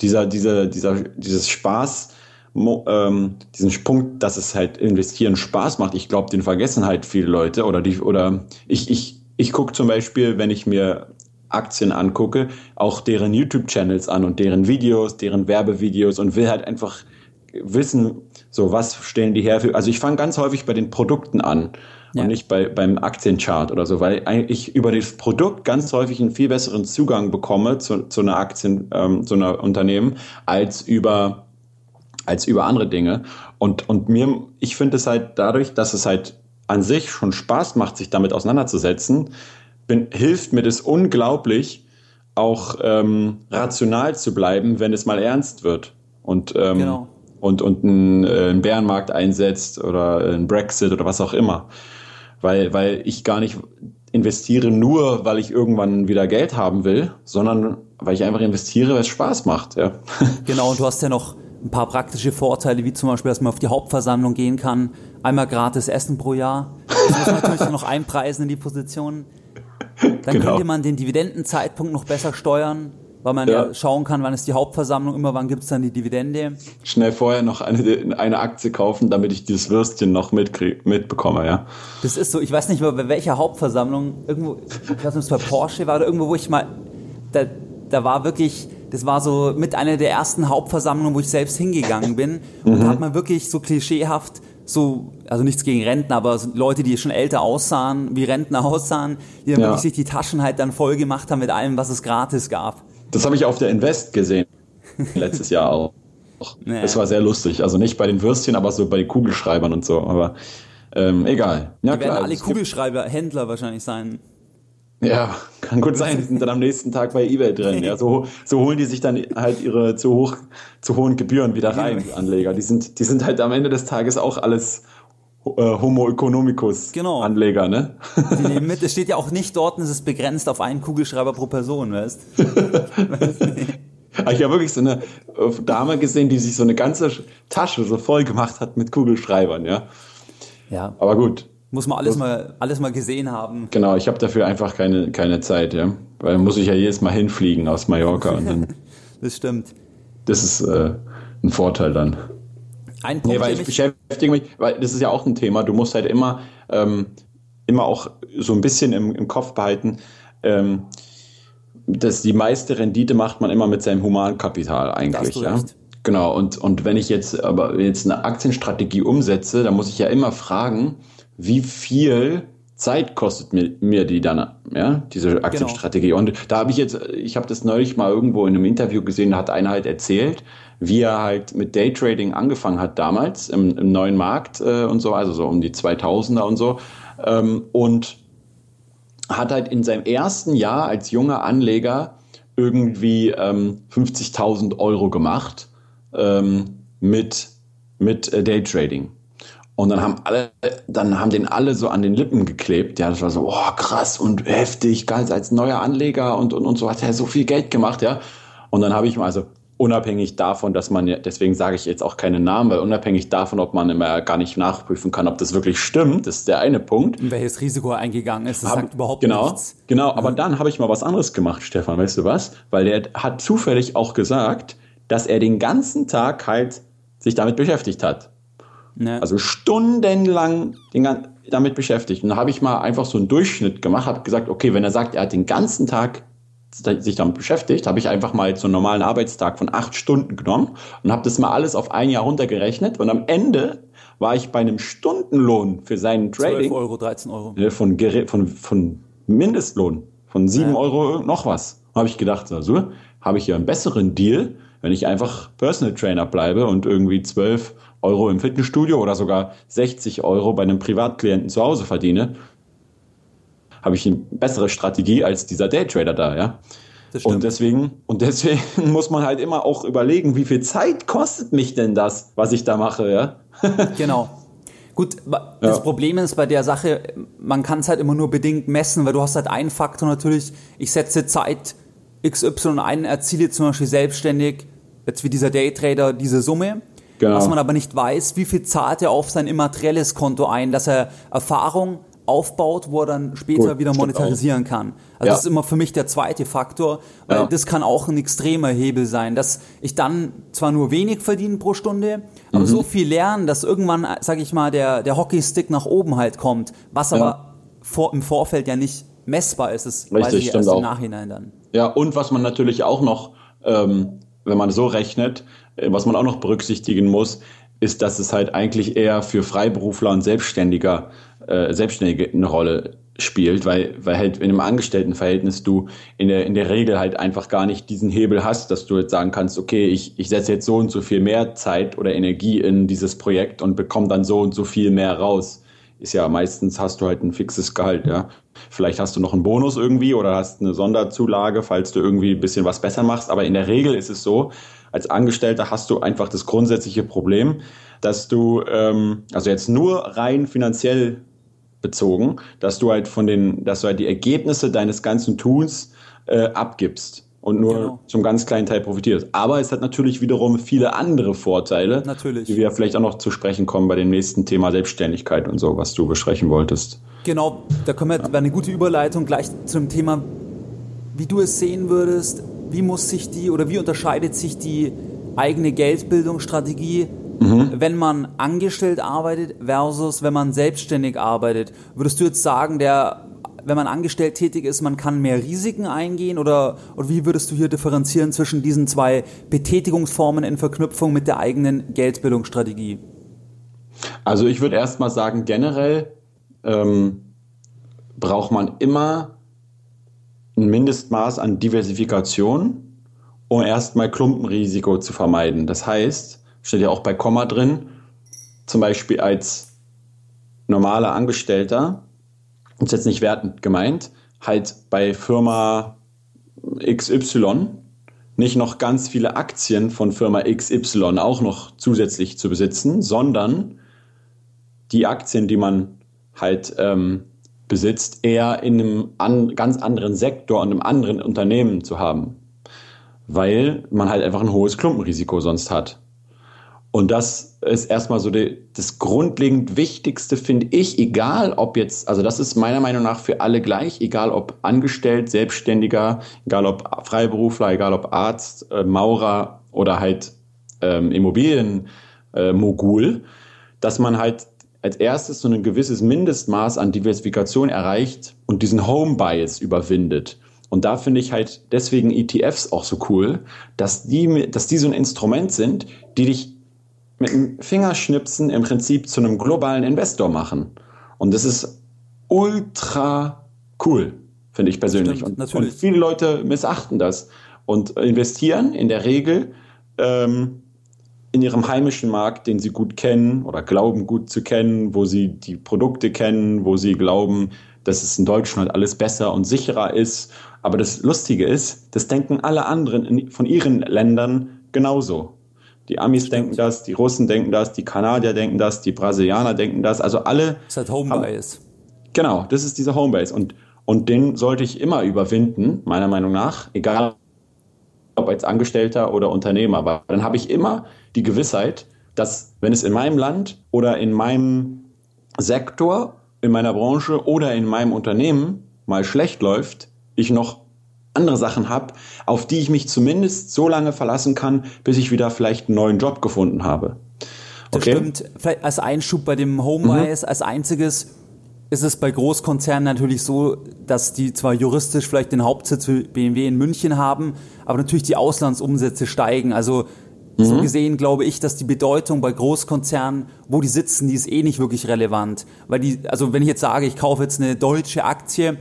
C: dieser, dieser, dieser, dieses Spaß, ähm, diesen Punkt, dass es halt investieren Spaß macht, ich glaube, den vergessen halt viele Leute oder die, oder ich, ich, ich gucke zum Beispiel, wenn ich mir Aktien angucke, auch deren YouTube-Channels an und deren Videos, deren Werbevideos und will halt einfach wissen, so was stellen die her für. Also ich fange ganz häufig bei den Produkten an ja. und nicht bei, beim Aktienchart oder so, weil ich über das Produkt ganz häufig einen viel besseren Zugang bekomme zu, zu einer Aktien, ähm, zu einer Unternehmen, als über als über andere Dinge. Und, und mir, ich finde es halt dadurch, dass es halt an sich schon Spaß macht, sich damit auseinanderzusetzen, bin, hilft mir das unglaublich, auch ähm, rational zu bleiben, wenn es mal ernst wird. Und ähm, genau und, und einen, äh, einen Bärenmarkt einsetzt oder einen Brexit oder was auch immer. Weil, weil ich gar nicht investiere nur, weil ich irgendwann wieder Geld haben will, sondern weil ich einfach investiere, weil es Spaß macht. Ja.
A: Genau, und du hast ja noch ein paar praktische Vorteile, wie zum Beispiel, dass man auf die Hauptversammlung gehen kann, einmal gratis Essen pro Jahr. Das muss man natürlich noch einpreisen in die Position. Dann genau. könnte man den Dividendenzeitpunkt noch besser steuern weil man ja. ja. schauen kann, wann ist die Hauptversammlung, immer wann gibt es dann die Dividende.
C: Schnell vorher noch eine, eine Aktie kaufen, damit ich dieses Würstchen noch mitbekomme, ja.
A: Das ist so, ich weiß nicht mehr, bei welcher Hauptversammlung, irgendwo, ich weiß nicht, ob es bei Porsche war oder irgendwo, wo ich mal, da, da war wirklich, das war so mit einer der ersten Hauptversammlungen, wo ich selbst hingegangen bin. Und mhm. da hat man wirklich so klischeehaft so, also nichts gegen Rentner, aber Leute, die schon älter aussahen, wie Rentner aussahen, die dann ja. wirklich sich die Taschen halt dann voll gemacht haben mit allem, was es gratis gab.
C: Das habe ich auf der Invest gesehen. Letztes Jahr auch. Naja. Das war sehr lustig. Also nicht bei den Würstchen, aber so bei den Kugelschreibern und so. Aber ähm, egal.
A: Ja, die werden alle Kugelschreiber Händler wahrscheinlich sein.
C: Ja, kann gut sein. Die sind dann am nächsten Tag bei eBay drin. Ja, so, so holen die sich dann halt ihre zu hoch, zu hohen Gebühren wieder rein, die Anleger. Die sind, die sind halt am Ende des Tages auch alles Homo economicus genau. Anleger, ne?
A: Die nehmen mit. Es steht ja auch nicht dort, es ist begrenzt auf einen Kugelschreiber pro Person, weißt?
C: ich habe wirklich so eine äh, Dame gesehen, die sich so eine ganze Tasche so voll gemacht hat mit Kugelschreibern, ja.
A: Ja.
C: Aber gut.
A: Muss man alles mal, alles mal gesehen haben.
C: Genau, ich habe dafür einfach keine, keine Zeit, ja. Weil muss ich ja jedes Mal hinfliegen aus Mallorca und dann.
A: das stimmt.
C: Das ist äh, ein Vorteil dann.
A: Ein Punkt,
C: nee, weil ich beschäftige mich, weil das ist ja auch ein Thema, du musst halt immer, ähm, immer auch so ein bisschen im, im Kopf behalten, ähm, dass die meiste Rendite macht man immer mit seinem Humankapital eigentlich. Ja? Genau, und, und wenn ich jetzt aber jetzt eine Aktienstrategie umsetze, dann muss ich ja immer fragen, wie viel Zeit kostet mir, mir die dann, ja, diese genau. Aktienstrategie. Genau. Und da habe ich jetzt, ich habe das neulich mal irgendwo in einem Interview gesehen, da hat einer halt erzählt, wie er halt mit Daytrading angefangen hat damals im, im neuen Markt äh, und so, also so um die 2000er und so. Ähm, und hat halt in seinem ersten Jahr als junger Anleger irgendwie ähm, 50.000 Euro gemacht ähm, mit, mit äh, Daytrading. Und dann haben alle, dann haben den alle so an den Lippen geklebt. Ja, das war so, oh, krass und heftig, ganz als neuer Anleger und, und, und so hat er so viel Geld gemacht, ja. Und dann habe ich mal, also unabhängig davon, dass man, ja, deswegen sage ich jetzt auch keinen Namen, weil unabhängig davon, ob man immer gar nicht nachprüfen kann, ob das wirklich stimmt, das ist der eine Punkt.
A: Und welches Risiko eingegangen ist, das
C: hab,
A: sagt überhaupt
C: genau,
A: nichts.
C: Genau, aber mhm. dann habe ich mal was anderes gemacht, Stefan, weißt du was? Weil der hat zufällig auch gesagt, dass er den ganzen Tag halt sich damit beschäftigt hat. Ne. Also stundenlang den, damit beschäftigt. Und da habe ich mal einfach so einen Durchschnitt gemacht, habe gesagt, okay, wenn er sagt, er hat den ganzen Tag sich damit beschäftigt, habe ich einfach mal so einen normalen Arbeitstag von acht Stunden genommen und habe das mal alles auf ein Jahr runtergerechnet und am Ende war ich bei einem Stundenlohn für seinen Trading 12
A: Euro, 13 Euro.
C: Von, von, von Mindestlohn von 7 ja. Euro noch was. Habe ich gedacht, also habe ich ja einen besseren Deal, wenn ich einfach Personal Trainer bleibe und irgendwie 12 Euro im Fitnessstudio oder sogar 60 Euro bei einem Privatklienten zu Hause verdiene, habe ich eine bessere Strategie als dieser Daytrader da, ja. Und deswegen, und deswegen muss man halt immer auch überlegen, wie viel Zeit kostet mich denn das, was ich da mache, ja.
A: genau. Gut, das ja. Problem ist bei der Sache, man kann es halt immer nur bedingt messen, weil du hast halt einen Faktor natürlich, ich setze Zeit XY ein, erziele zum Beispiel selbstständig, jetzt wie dieser Daytrader, diese Summe. Genau. Was man aber nicht weiß, wie viel zahlt er auf sein immaterielles Konto ein, dass er Erfahrung, aufbaut, wo er dann später Gut, wieder monetarisieren kann. Also ja. das ist immer für mich der zweite Faktor, weil ja. das kann auch ein extremer Hebel sein, dass ich dann zwar nur wenig verdiene pro Stunde, aber mhm. so viel lernen, dass irgendwann, sage ich mal, der, der Hockeystick nach oben halt kommt, was aber ja. vor, im Vorfeld ja nicht messbar ist, das
C: Richtig, weiß ich erst
A: im Nachhinein dann.
C: Ja, und was man natürlich auch noch, ähm, wenn man so rechnet, äh, was man auch noch berücksichtigen muss, ist, dass es halt eigentlich eher für Freiberufler und Selbstständiger äh, Selbstständige eine Rolle spielt, weil, weil halt in einem Angestelltenverhältnis du in der, in der Regel halt einfach gar nicht diesen Hebel hast, dass du jetzt sagen kannst, okay, ich, ich setze jetzt so und so viel mehr Zeit oder Energie in dieses Projekt und bekomme dann so und so viel mehr raus. Ist ja meistens hast du halt ein fixes Gehalt, ja. Vielleicht hast du noch einen Bonus irgendwie oder hast eine Sonderzulage, falls du irgendwie ein bisschen was besser machst. Aber in der Regel ist es so, als Angestellter hast du einfach das grundsätzliche Problem, dass du, ähm, also jetzt nur rein finanziell bezogen, dass du halt von den, dass du halt die Ergebnisse deines ganzen Tuns äh, abgibst und nur genau. zum ganz kleinen Teil profitierst. Aber es hat natürlich wiederum viele andere Vorteile,
A: natürlich.
C: die wir vielleicht auch noch zu sprechen kommen bei dem nächsten Thema Selbstständigkeit und so, was du besprechen wolltest.
A: Genau, da kommen wir ja. eine gute Überleitung gleich zum Thema, wie du es sehen würdest, wie muss sich die oder wie unterscheidet sich die eigene Geldbildungsstrategie mhm. wenn man angestellt arbeitet versus wenn man selbstständig arbeitet. Würdest du jetzt sagen, der wenn man angestellt tätig ist, man kann mehr Risiken eingehen oder, oder wie würdest du hier differenzieren zwischen diesen zwei Betätigungsformen in Verknüpfung mit der eigenen Geldbildungsstrategie?
C: Also ich würde erstmal sagen, generell ähm, braucht man immer ein Mindestmaß an Diversifikation, um erstmal Klumpenrisiko zu vermeiden. Das heißt, steht ja auch bei Komma drin, zum Beispiel als normaler Angestellter, ist jetzt nicht wertend gemeint, halt bei Firma XY nicht noch ganz viele Aktien von Firma XY auch noch zusätzlich zu besitzen, sondern die Aktien, die man halt ähm, besitzt, eher in einem an, ganz anderen Sektor und einem anderen Unternehmen zu haben. Weil man halt einfach ein hohes Klumpenrisiko sonst hat. Und das ist erstmal so die, das grundlegend Wichtigste, finde ich, egal ob jetzt, also das ist meiner Meinung nach für alle gleich, egal ob angestellt, Selbstständiger, egal ob Freiberufler, egal ob Arzt, äh, Maurer oder halt ähm, Immobilienmogul, äh, dass man halt als erstes so ein gewisses Mindestmaß an Diversifikation erreicht und diesen Home Bias überwindet. Und da finde ich halt deswegen ETFs auch so cool, dass die, dass die so ein Instrument sind, die dich mit einem Fingerschnipsen im Prinzip zu einem globalen Investor machen. Und das ist ultra cool, finde ich persönlich. Stimmt, und, und, viele Leute missachten das und investieren in der Regel ähm, in ihrem heimischen Markt, den sie gut kennen oder glauben gut zu kennen, wo sie die Produkte kennen, wo sie glauben, dass es in Deutschland alles besser und sicherer ist. Aber das Lustige ist, das denken alle anderen von ihren Ländern genauso. Die Amis denken das, die Russen denken das, die Kanadier denken das, die Brasilianer denken das. Also alle.
A: Das ist halt Homebase.
C: Genau, das ist dieser Homebase. Und, und den sollte ich immer überwinden, meiner Meinung nach. Egal, ob als Angestellter oder Unternehmer. Aber dann habe ich immer die Gewissheit, dass wenn es in meinem Land oder in meinem Sektor, in meiner Branche oder in meinem Unternehmen mal schlecht läuft, ich noch andere Sachen habe, auf die ich mich zumindest so lange verlassen kann, bis ich wieder vielleicht einen neuen Job gefunden habe.
A: Okay? Das stimmt. Vielleicht als Einschub bei dem Homebuys, mhm. als einziges ist es bei Großkonzernen natürlich so, dass die zwar juristisch vielleicht den Hauptsitz für BMW in München haben, aber natürlich die Auslandsumsätze steigen. Also mhm. so gesehen glaube ich, dass die Bedeutung bei Großkonzernen, wo die sitzen, die ist eh nicht wirklich relevant. Weil die, also wenn ich jetzt sage, ich kaufe jetzt eine deutsche Aktie,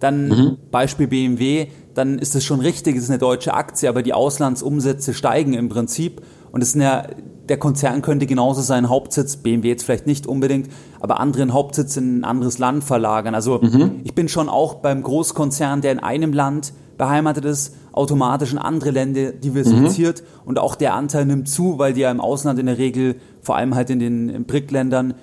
A: dann mhm. Beispiel BMW, dann ist es schon richtig, es ist eine deutsche Aktie, aber die Auslandsumsätze steigen im Prinzip. Und es ist eine, der Konzern könnte genauso seinen Hauptsitz, BMW jetzt vielleicht nicht unbedingt, aber anderen Hauptsitz in ein anderes Land verlagern. Also mhm. ich bin schon auch beim Großkonzern, der in einem Land beheimatet ist, automatisch in andere Länder diversifiziert mhm. und auch der Anteil nimmt zu, weil die ja im Ausland in der Regel, vor allem halt in den BRIC-Ländern,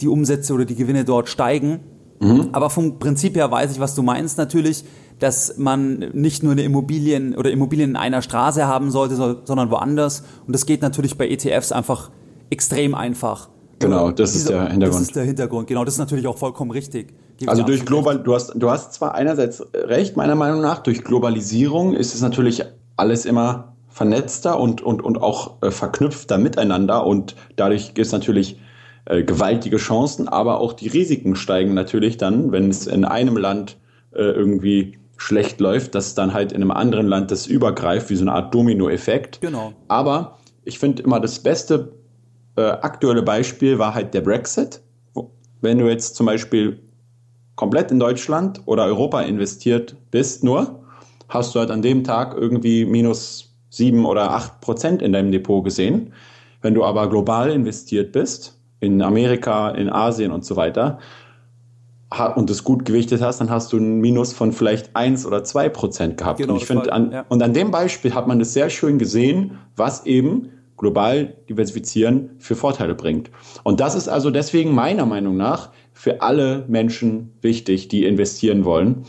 A: die Umsätze oder die Gewinne dort steigen. Mhm. Aber vom Prinzip her weiß ich, was du meinst natürlich dass man nicht nur eine Immobilien oder Immobilien in einer Straße haben sollte, sondern woanders. Und das geht natürlich bei ETFs einfach extrem einfach.
C: Genau, das ist der Hintergrund. Das
A: ist der Hintergrund, genau. Das ist natürlich auch vollkommen richtig.
C: Also durch Global, du hast, du hast zwar einerseits recht, meiner Meinung nach, durch Globalisierung ist es natürlich alles immer vernetzter und, und, und auch äh, verknüpfter miteinander und dadurch gibt es natürlich äh, gewaltige Chancen, aber auch die Risiken steigen natürlich dann, wenn es in einem Land äh, irgendwie schlecht läuft, dass dann halt in einem anderen Land das übergreift, wie so eine Art Domino-Effekt.
A: Genau.
C: Aber ich finde immer das beste äh, aktuelle Beispiel war halt der Brexit. Wenn du jetzt zum Beispiel komplett in Deutschland oder Europa investiert bist nur, hast du halt an dem Tag irgendwie minus sieben oder acht Prozent in deinem Depot gesehen. Wenn du aber global investiert bist, in Amerika, in Asien und so weiter, und es gut gewichtet hast, dann hast du ein Minus von vielleicht eins oder zwei Prozent gehabt. Genau, und ich finde, an, ja. und an dem Beispiel hat man es sehr schön gesehen, was eben global diversifizieren für Vorteile bringt. Und das ist also deswegen meiner Meinung nach für alle Menschen wichtig, die investieren wollen.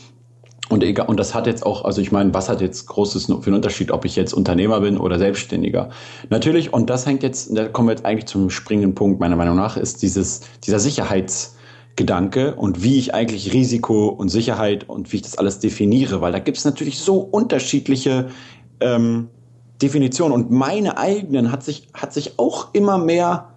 C: Und, egal, und das hat jetzt auch, also ich meine, was hat jetzt Großes für einen Unterschied, ob ich jetzt Unternehmer bin oder Selbstständiger? Natürlich, und das hängt jetzt, da kommen wir jetzt eigentlich zum springenden Punkt meiner Meinung nach, ist dieses, dieser Sicherheits- Gedanke und wie ich eigentlich Risiko und Sicherheit und wie ich das alles definiere, weil da gibt es natürlich so unterschiedliche ähm, Definitionen und meine eigenen hat sich, hat sich auch immer mehr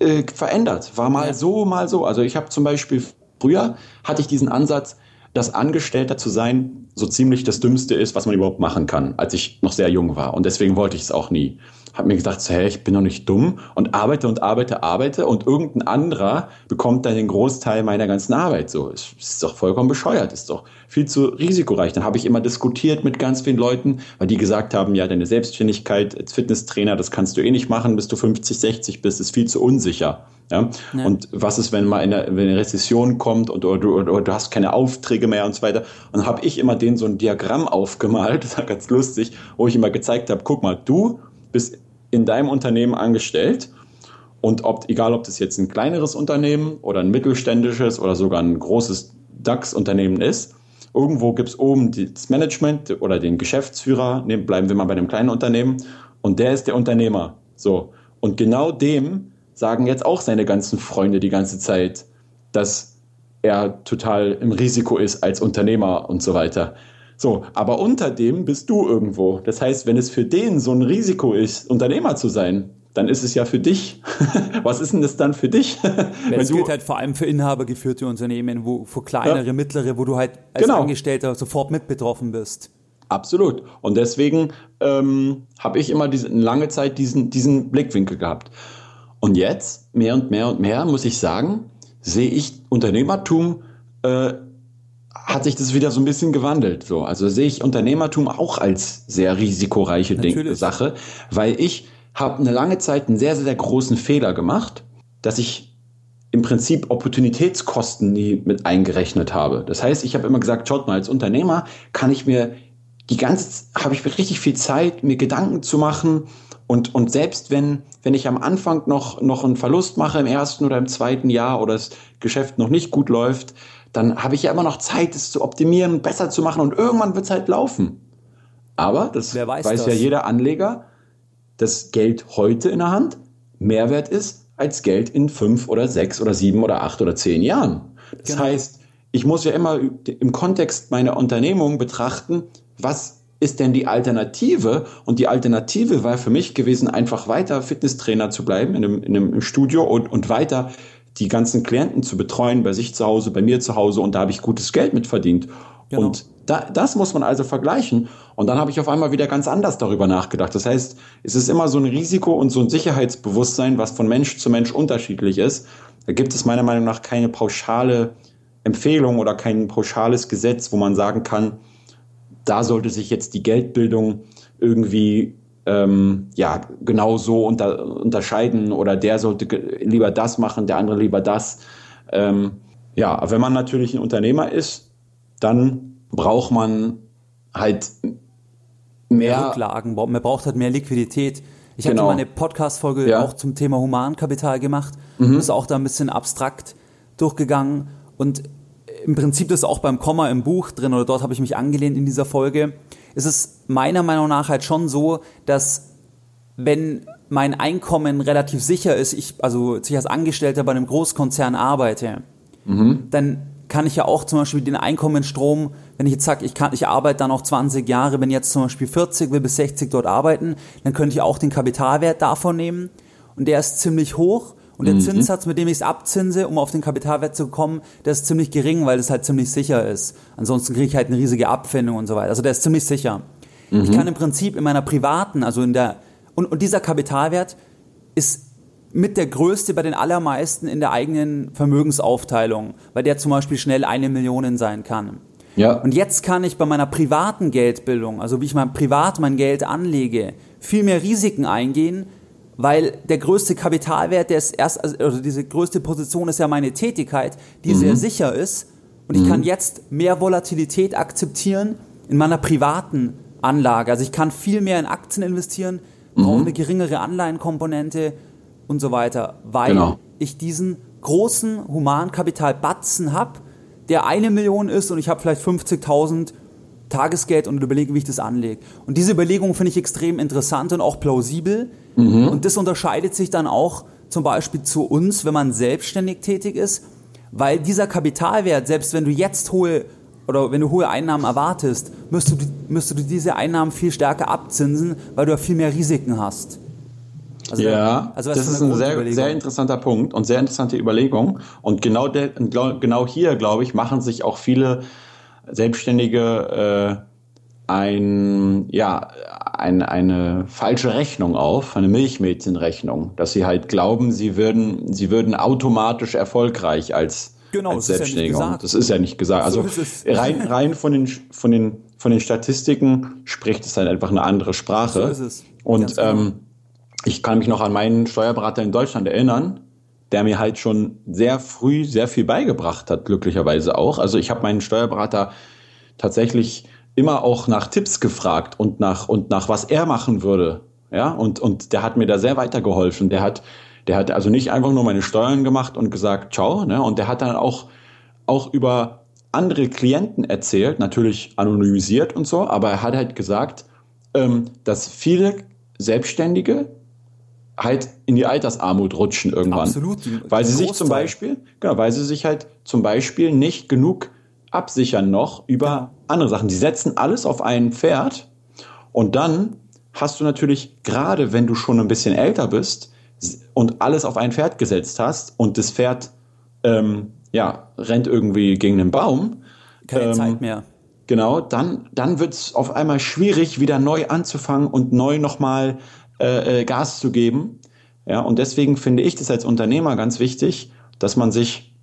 C: äh, verändert. War mal so, mal so. Also ich habe zum Beispiel früher hatte ich diesen Ansatz, dass Angestellter zu sein so ziemlich das Dümmste ist, was man überhaupt machen kann, als ich noch sehr jung war. Und deswegen wollte ich es auch nie habe mir gedacht, hey, ich bin doch nicht dumm und arbeite und arbeite, arbeite und irgendein anderer bekommt dann den Großteil meiner ganzen Arbeit. So, es ist doch vollkommen bescheuert, ist doch viel zu risikoreich. Dann habe ich immer diskutiert mit ganz vielen Leuten, weil die gesagt haben, ja, deine Selbstständigkeit als Fitnesstrainer, das kannst du eh nicht machen, bis du 50, 60 bist, ist viel zu unsicher. Ja? ja. Und was ist, wenn mal eine, wenn eine Rezession kommt und oder, oder, oder, du hast keine Aufträge mehr und so weiter? Und dann habe ich immer denen so ein Diagramm aufgemalt, das war ganz lustig, wo ich immer gezeigt habe, guck mal, du bist in deinem Unternehmen angestellt. Und ob, egal ob das jetzt ein kleineres Unternehmen oder ein mittelständisches oder sogar ein großes DAX-Unternehmen ist, irgendwo gibt es oben das Management oder den Geschäftsführer, bleiben wir mal bei dem kleinen Unternehmen, und der ist der Unternehmer. So. Und genau dem sagen jetzt auch seine ganzen Freunde die ganze Zeit, dass er total im Risiko ist als Unternehmer und so weiter. So, aber unter dem bist du irgendwo. Das heißt, wenn es für den so ein Risiko ist, Unternehmer zu sein, dann ist es ja für dich. Was ist denn das dann für dich?
A: Es gilt halt vor allem für inhabergeführte Unternehmen, wo für kleinere, ja. mittlere, wo du halt als genau. Angestellter sofort mit betroffen bist.
C: Absolut. Und deswegen ähm, habe ich immer diese, lange Zeit diesen, diesen Blickwinkel gehabt. Und jetzt, mehr und mehr und mehr, muss ich sagen, sehe ich Unternehmertum, äh, hat sich das wieder so ein bisschen gewandelt. So. Also sehe ich Unternehmertum auch als sehr risikoreiche Ding, Sache, weil ich habe eine lange Zeit einen sehr, sehr großen Fehler gemacht, dass ich im Prinzip Opportunitätskosten nie mit eingerechnet habe. Das heißt, ich habe immer gesagt, schaut mal, als Unternehmer kann ich mir die ganze, habe ich richtig viel Zeit, mir Gedanken zu machen und, und selbst wenn, wenn ich am Anfang noch, noch einen Verlust mache im ersten oder im zweiten Jahr oder das Geschäft noch nicht gut läuft, dann habe ich ja immer noch Zeit, es zu optimieren, besser zu machen und irgendwann wird es halt laufen. Aber das weiß, weiß das? ja jeder Anleger, dass Geld heute in der Hand mehr wert ist als Geld in fünf oder sechs oder sieben oder acht oder zehn Jahren. Das genau. heißt, ich muss ja immer im Kontext meiner Unternehmung betrachten, was ist denn die Alternative? Und die Alternative war für mich gewesen, einfach weiter Fitnesstrainer zu bleiben in einem, in einem Studio und, und weiter die ganzen Klienten zu betreuen bei sich zu Hause, bei mir zu Hause und da habe ich gutes Geld mit verdient. Genau. Und da, das muss man also vergleichen. Und dann habe ich auf einmal wieder ganz anders darüber nachgedacht. Das heißt, es ist immer so ein Risiko und so ein Sicherheitsbewusstsein, was von Mensch zu Mensch unterschiedlich ist. Da gibt es meiner Meinung nach keine pauschale Empfehlung oder kein pauschales Gesetz, wo man sagen kann, da sollte sich jetzt die Geldbildung irgendwie ähm, ja genau so unter, unterscheiden oder der sollte lieber das machen, der andere lieber das. Ähm, ja, wenn man natürlich ein Unternehmer ist, dann braucht man halt mehr, mehr
A: Rücklagen, man braucht halt mehr Liquidität. Ich genau. hatte mal eine Podcast-Folge ja. auch zum Thema Humankapital gemacht. Mhm. Das ist auch da ein bisschen abstrakt durchgegangen. Und im Prinzip das auch beim Komma im Buch drin oder dort habe ich mich angelehnt in dieser Folge. Es ist meiner Meinung nach halt schon so, dass wenn mein Einkommen relativ sicher ist, ich also ich als Angestellter bei einem Großkonzern arbeite, mhm. dann kann ich ja auch zum Beispiel den Einkommensstrom, wenn ich jetzt sage, ich, kann, ich arbeite da noch 20 Jahre, wenn jetzt zum Beispiel 40 will bis 60 dort arbeiten, dann könnte ich auch den Kapitalwert davon nehmen und der ist ziemlich hoch und der mhm. Zinssatz, mit dem ich es abzinse, um auf den Kapitalwert zu kommen, der ist ziemlich gering, weil es halt ziemlich sicher ist. Ansonsten kriege ich halt eine riesige Abfindung und so weiter. Also der ist ziemlich sicher. Mhm. Ich kann im Prinzip in meiner privaten, also in der, und, und dieser Kapitalwert ist mit der größte bei den allermeisten in der eigenen Vermögensaufteilung, weil der zum Beispiel schnell eine Million sein kann. Ja. Und jetzt kann ich bei meiner privaten Geldbildung, also wie ich mein privat mein Geld anlege, viel mehr Risiken eingehen, weil der größte Kapitalwert, der ist erst, also diese größte Position ist ja meine Tätigkeit, die mhm. sehr sicher ist. Und ich mhm. kann jetzt mehr Volatilität akzeptieren in meiner privaten Anlage. Also ich kann viel mehr in Aktien investieren, brauche mhm. eine geringere Anleihenkomponente und so weiter, weil genau. ich diesen großen Humankapital-Batzen habe, der eine Million ist und ich habe vielleicht 50.000 Tagesgeld und überlege, wie ich das anlege. Und diese Überlegung finde ich extrem interessant und auch plausibel. Mhm. Und das unterscheidet sich dann auch zum Beispiel zu uns, wenn man selbstständig tätig ist, weil dieser Kapitalwert, selbst wenn du jetzt hohe oder wenn du hohe Einnahmen erwartest, müsst du, müsst du diese Einnahmen viel stärker abzinsen, weil du ja viel mehr Risiken hast.
C: Also ja, also das ist ein sehr, sehr interessanter Punkt und sehr interessante Überlegung. Und genau, der, genau hier, glaube ich, machen sich auch viele Selbstständige äh, ein, ja, ein, eine falsche Rechnung auf, eine Milchmädchenrechnung, dass sie halt glauben, sie würden, sie würden automatisch erfolgreich als, genau, als Selbstständiger. Ja das ist ja nicht gesagt. Also so rein, rein von den, von den, von den Statistiken spricht es halt einfach eine andere Sprache. So ist es. Und genau. ähm, ich kann mich noch an meinen Steuerberater in Deutschland erinnern, der mir halt schon sehr früh sehr viel beigebracht hat, glücklicherweise auch. Also ich habe meinen Steuerberater tatsächlich immer auch nach Tipps gefragt und nach und nach was er machen würde. Ja, und, und der hat mir da sehr weitergeholfen. Der hat, der hat also nicht einfach nur meine Steuern gemacht und gesagt, ciao, ne? Und der hat dann auch, auch über andere Klienten erzählt, natürlich anonymisiert und so, aber er hat halt gesagt, ähm, dass viele Selbstständige halt in die Altersarmut rutschen irgendwann.
A: Absolut.
C: Weil sie sich zum Beispiel, genau, weil sie sich halt zum Beispiel nicht genug absichern noch über andere Sachen. Die setzen alles auf ein Pferd und dann hast du natürlich, gerade wenn du schon ein bisschen älter bist und alles auf ein Pferd gesetzt hast und das Pferd ähm, ja, rennt irgendwie gegen den Baum.
A: Keine ähm, Zeit mehr.
C: Genau, dann, dann wird es auf einmal schwierig, wieder neu anzufangen und neu nochmal äh, äh, Gas zu geben. Ja, und deswegen finde ich das als Unternehmer ganz wichtig, dass man sich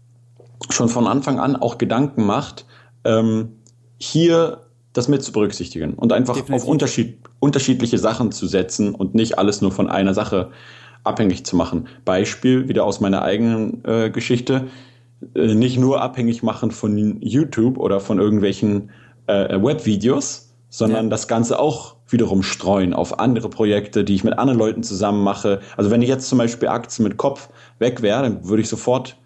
C: schon von Anfang an auch Gedanken macht, ähm, hier das mit zu berücksichtigen und einfach Definitiv. auf Unterschied, unterschiedliche Sachen zu setzen und nicht alles nur von einer Sache abhängig zu machen. Beispiel wieder aus meiner eigenen äh, Geschichte, äh, nicht nur abhängig machen von YouTube oder von irgendwelchen äh, Webvideos, sondern ja. das Ganze auch wiederum streuen auf andere Projekte, die ich mit anderen Leuten zusammen mache. Also wenn ich jetzt zum Beispiel Aktien mit Kopf weg wäre, dann würde ich sofort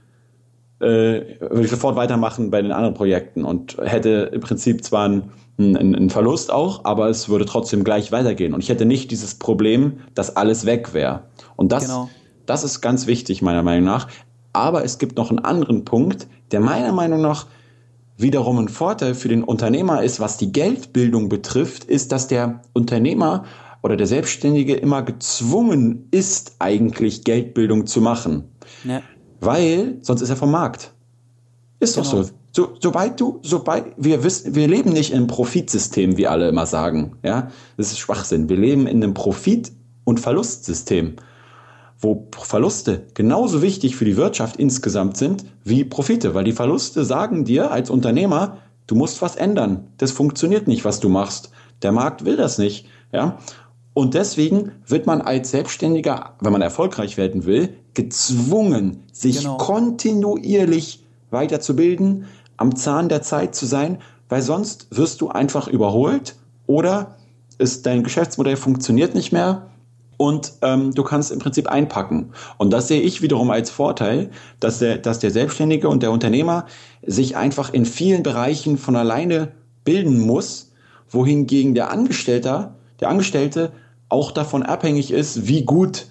C: äh, würde ich sofort weitermachen bei den anderen Projekten und hätte im Prinzip zwar einen, einen, einen Verlust auch, aber es würde trotzdem gleich weitergehen. Und ich hätte nicht dieses Problem, dass alles weg wäre. Und das, genau. das ist ganz wichtig, meiner Meinung nach. Aber es gibt noch einen anderen Punkt, der meiner Meinung nach wiederum ein Vorteil für den Unternehmer ist, was die Geldbildung betrifft, ist, dass der Unternehmer oder der Selbstständige immer gezwungen ist, eigentlich Geldbildung zu machen. Ja. Weil sonst ist er vom Markt. Ist genau. doch so. so. Sobald du, sobald wir wissen, wir leben nicht in einem Profitsystem, wie alle immer sagen. Ja, das ist Schwachsinn. Wir leben in einem Profit- und Verlustsystem wo Verluste genauso wichtig für die Wirtschaft insgesamt sind wie Profite, weil die Verluste sagen dir als Unternehmer, du musst was ändern. Das funktioniert nicht, was du machst. Der Markt will das nicht, ja? Und deswegen wird man als Selbstständiger, wenn man erfolgreich werden will, gezwungen, sich genau. kontinuierlich weiterzubilden, am Zahn der Zeit zu sein, weil sonst wirst du einfach überholt oder ist dein Geschäftsmodell funktioniert nicht mehr und ähm, du kannst im Prinzip einpacken. Und das sehe ich wiederum als Vorteil, dass der, dass der Selbstständige und der Unternehmer sich einfach in vielen Bereichen von alleine bilden muss, wohingegen der Angestellte, der Angestellte auch davon abhängig ist, wie gut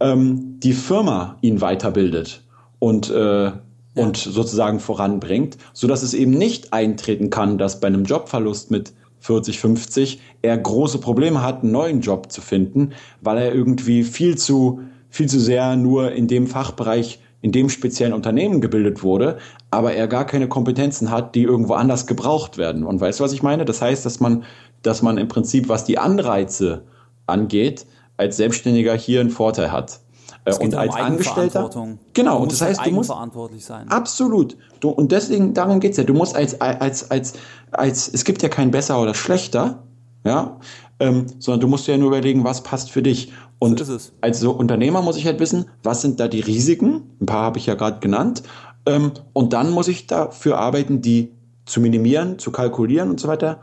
C: ähm, die Firma ihn weiterbildet und äh, und sozusagen voranbringt, so dass es eben nicht eintreten kann, dass bei einem Jobverlust mit 40, 50, er große Probleme hat, einen neuen Job zu finden, weil er irgendwie viel zu, viel zu sehr nur in dem Fachbereich, in dem speziellen Unternehmen gebildet wurde, aber er gar keine Kompetenzen hat, die irgendwo anders gebraucht werden. Und weißt du, was ich meine? Das heißt, dass man, dass man im Prinzip, was die Anreize angeht, als Selbstständiger hier einen Vorteil hat.
A: Äh, es und als um Angestellter.
C: Genau, und das heißt, du musst
A: verantwortlich sein.
C: Absolut. Du, und deswegen, darum geht's ja. Du musst als, als, als, als, es gibt ja kein besser oder schlechter, ja, ähm, sondern du musst ja nur überlegen, was passt für dich. Und so als so Unternehmer muss ich halt wissen, was sind da die Risiken? Ein paar habe ich ja gerade genannt. Ähm, und dann muss ich dafür arbeiten, die zu minimieren, zu kalkulieren und so weiter.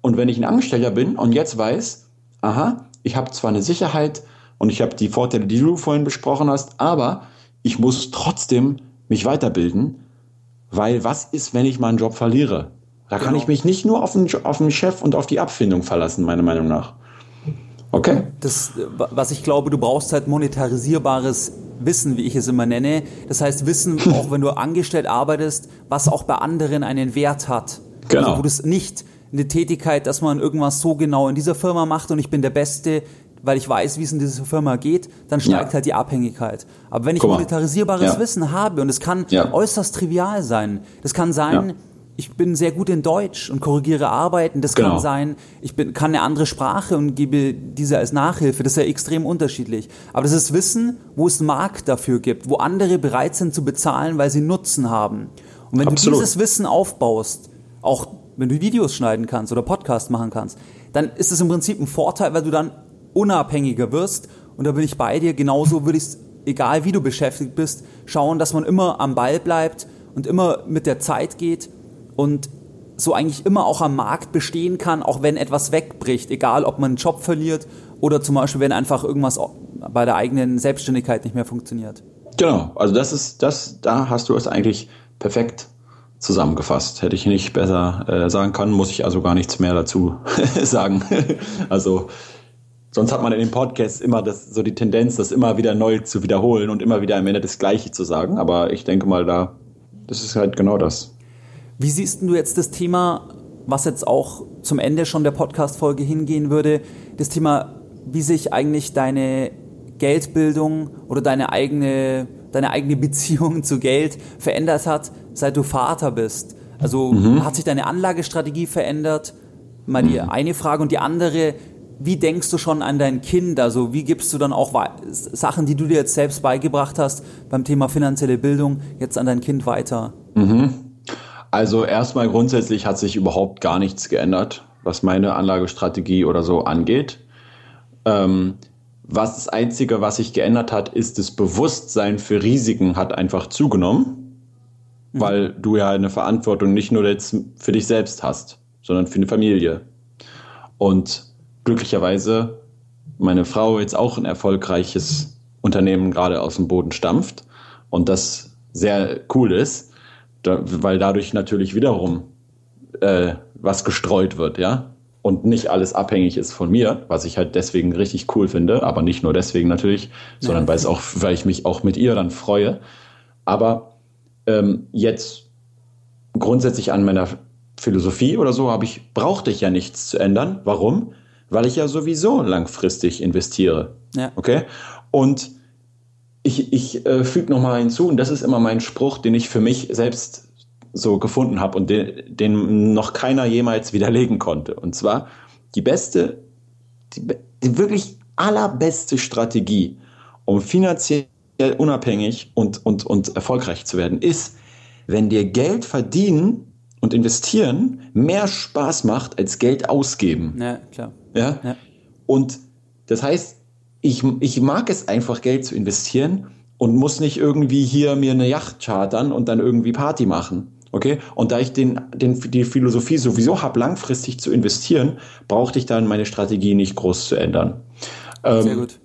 C: Und wenn ich ein Angestellter bin und jetzt weiß, aha, ich habe zwar eine Sicherheit, und ich habe die Vorteile, die du vorhin besprochen hast, aber ich muss trotzdem mich weiterbilden, weil was ist, wenn ich meinen Job verliere? Da genau. kann ich mich nicht nur auf den, auf den Chef und auf die Abfindung verlassen, meiner Meinung nach. Okay.
A: Das, was ich glaube, du brauchst halt monetarisierbares Wissen, wie ich es immer nenne. Das heißt, Wissen, auch wenn du angestellt arbeitest, was auch bei anderen einen Wert hat.
C: Genau.
A: Also, wo das nicht eine Tätigkeit, dass man irgendwas so genau in dieser Firma macht und ich bin der Beste, weil ich weiß, wie es in dieser Firma geht, dann steigt ja. halt die Abhängigkeit. Aber wenn ich monetarisierbares ja. Wissen habe, und es kann ja. äußerst trivial sein, das kann sein, ich bin sehr gut in Deutsch und korrigiere Arbeiten. Das genau. kann sein, ich bin, kann eine andere Sprache und gebe diese als Nachhilfe. Das ist ja extrem unterschiedlich. Aber das ist Wissen, wo es einen Markt dafür gibt, wo andere bereit sind zu bezahlen, weil sie Nutzen haben. Und wenn Absolut. du dieses Wissen aufbaust, auch wenn du Videos schneiden kannst oder Podcasts machen kannst, dann ist es im Prinzip ein Vorteil, weil du dann unabhängiger wirst. Und da bin ich bei dir. Genauso würde ich es, egal wie du beschäftigt bist, schauen, dass man immer am Ball bleibt und immer mit der Zeit geht und so eigentlich immer auch am Markt bestehen kann, auch wenn etwas wegbricht, egal ob man einen Job verliert oder zum Beispiel, wenn einfach irgendwas bei der eigenen Selbstständigkeit nicht mehr funktioniert.
C: Genau, also das ist, das, da hast du es eigentlich perfekt zusammengefasst. Hätte ich nicht besser äh, sagen können, muss ich also gar nichts mehr dazu sagen. also sonst hat man in den Podcasts immer das, so die Tendenz, das immer wieder neu zu wiederholen und immer wieder am Ende das Gleiche zu sagen. Aber ich denke mal, da, das ist halt genau das.
A: Wie siehst du jetzt das Thema, was jetzt auch zum Ende schon der Podcast-Folge hingehen würde, das Thema, wie sich eigentlich deine Geldbildung oder deine eigene, deine eigene Beziehung zu Geld verändert hat, seit du Vater bist? Also mhm. hat sich deine Anlagestrategie verändert? Mal die mhm. eine Frage und die andere, wie denkst du schon an dein Kind? Also wie gibst du dann auch Sachen, die du dir jetzt selbst beigebracht hast beim Thema finanzielle Bildung, jetzt an dein Kind weiter?
C: Mhm. Also erstmal grundsätzlich hat sich überhaupt gar nichts geändert, was meine Anlagestrategie oder so angeht. Ähm, was das Einzige, was sich geändert hat, ist das Bewusstsein für Risiken hat einfach zugenommen, mhm. weil du ja eine Verantwortung nicht nur jetzt für dich selbst hast, sondern für eine Familie. Und glücklicherweise meine Frau jetzt auch ein erfolgreiches Unternehmen gerade aus dem Boden stampft und das sehr cool ist, da, weil dadurch natürlich wiederum äh, was gestreut wird, ja und nicht alles abhängig ist von mir, was ich halt deswegen richtig cool finde, aber nicht nur deswegen natürlich, sondern ja. weil es auch, weil ich mich auch mit ihr dann freue. Aber ähm, jetzt grundsätzlich an meiner Philosophie oder so habe ich brauchte ich ja nichts zu ändern. Warum? Weil ich ja sowieso langfristig investiere. Ja. Okay? Und ich, ich äh, füge nochmal hinzu, und das ist immer mein Spruch, den ich für mich selbst so gefunden habe und den, den noch keiner jemals widerlegen konnte. Und zwar die beste, die, die wirklich allerbeste Strategie, um finanziell unabhängig und, und, und erfolgreich zu werden, ist, wenn dir Geld verdienen und investieren mehr Spaß macht als Geld ausgeben.
A: Ja, klar.
C: Ja? ja. Und das heißt, ich, ich mag es einfach, Geld zu investieren und muss nicht irgendwie hier mir eine Yacht chartern und dann irgendwie Party machen. Okay? Und da ich den, den, die Philosophie sowieso habe, langfristig zu investieren, brauchte ich dann meine Strategie nicht groß zu ändern.
A: Ähm, Sehr gut.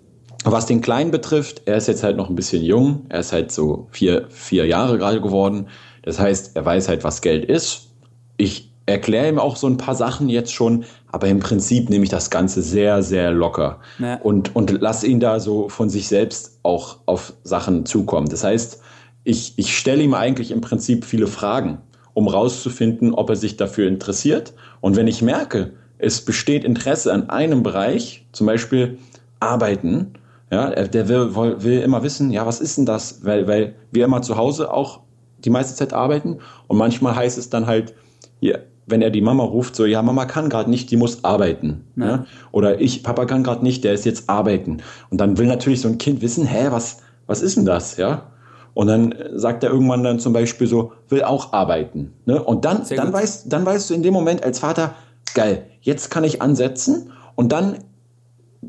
C: Was den Kleinen betrifft, er ist jetzt halt noch ein bisschen jung. Er ist halt so vier, vier Jahre gerade geworden. Das heißt, er weiß halt, was Geld ist. Ich erkläre ihm auch so ein paar Sachen jetzt schon, aber im Prinzip nehme ich das Ganze sehr, sehr locker ja. und, und lass ihn da so von sich selbst auch auf Sachen zukommen. Das heißt, ich, ich stelle ihm eigentlich im Prinzip viele Fragen, um rauszufinden, ob er sich dafür interessiert. Und wenn ich merke, es besteht Interesse an einem Bereich, zum Beispiel Arbeiten, ja, der will, will immer wissen, ja, was ist denn das? Weil, weil wir immer zu Hause auch die meiste Zeit arbeiten und manchmal heißt es dann halt, hier, wenn er die Mama ruft, so, ja, Mama kann gerade nicht, die muss arbeiten. Ja. ja? Oder ich, Papa kann gerade nicht, der ist jetzt arbeiten. Und dann will natürlich so ein Kind wissen, hä, was, was ist denn das? Ja. Und dann sagt er irgendwann dann zum Beispiel so, will auch arbeiten. Ne? Und dann, dann, weißt, dann weißt du in dem Moment als Vater, geil, jetzt kann ich ansetzen und dann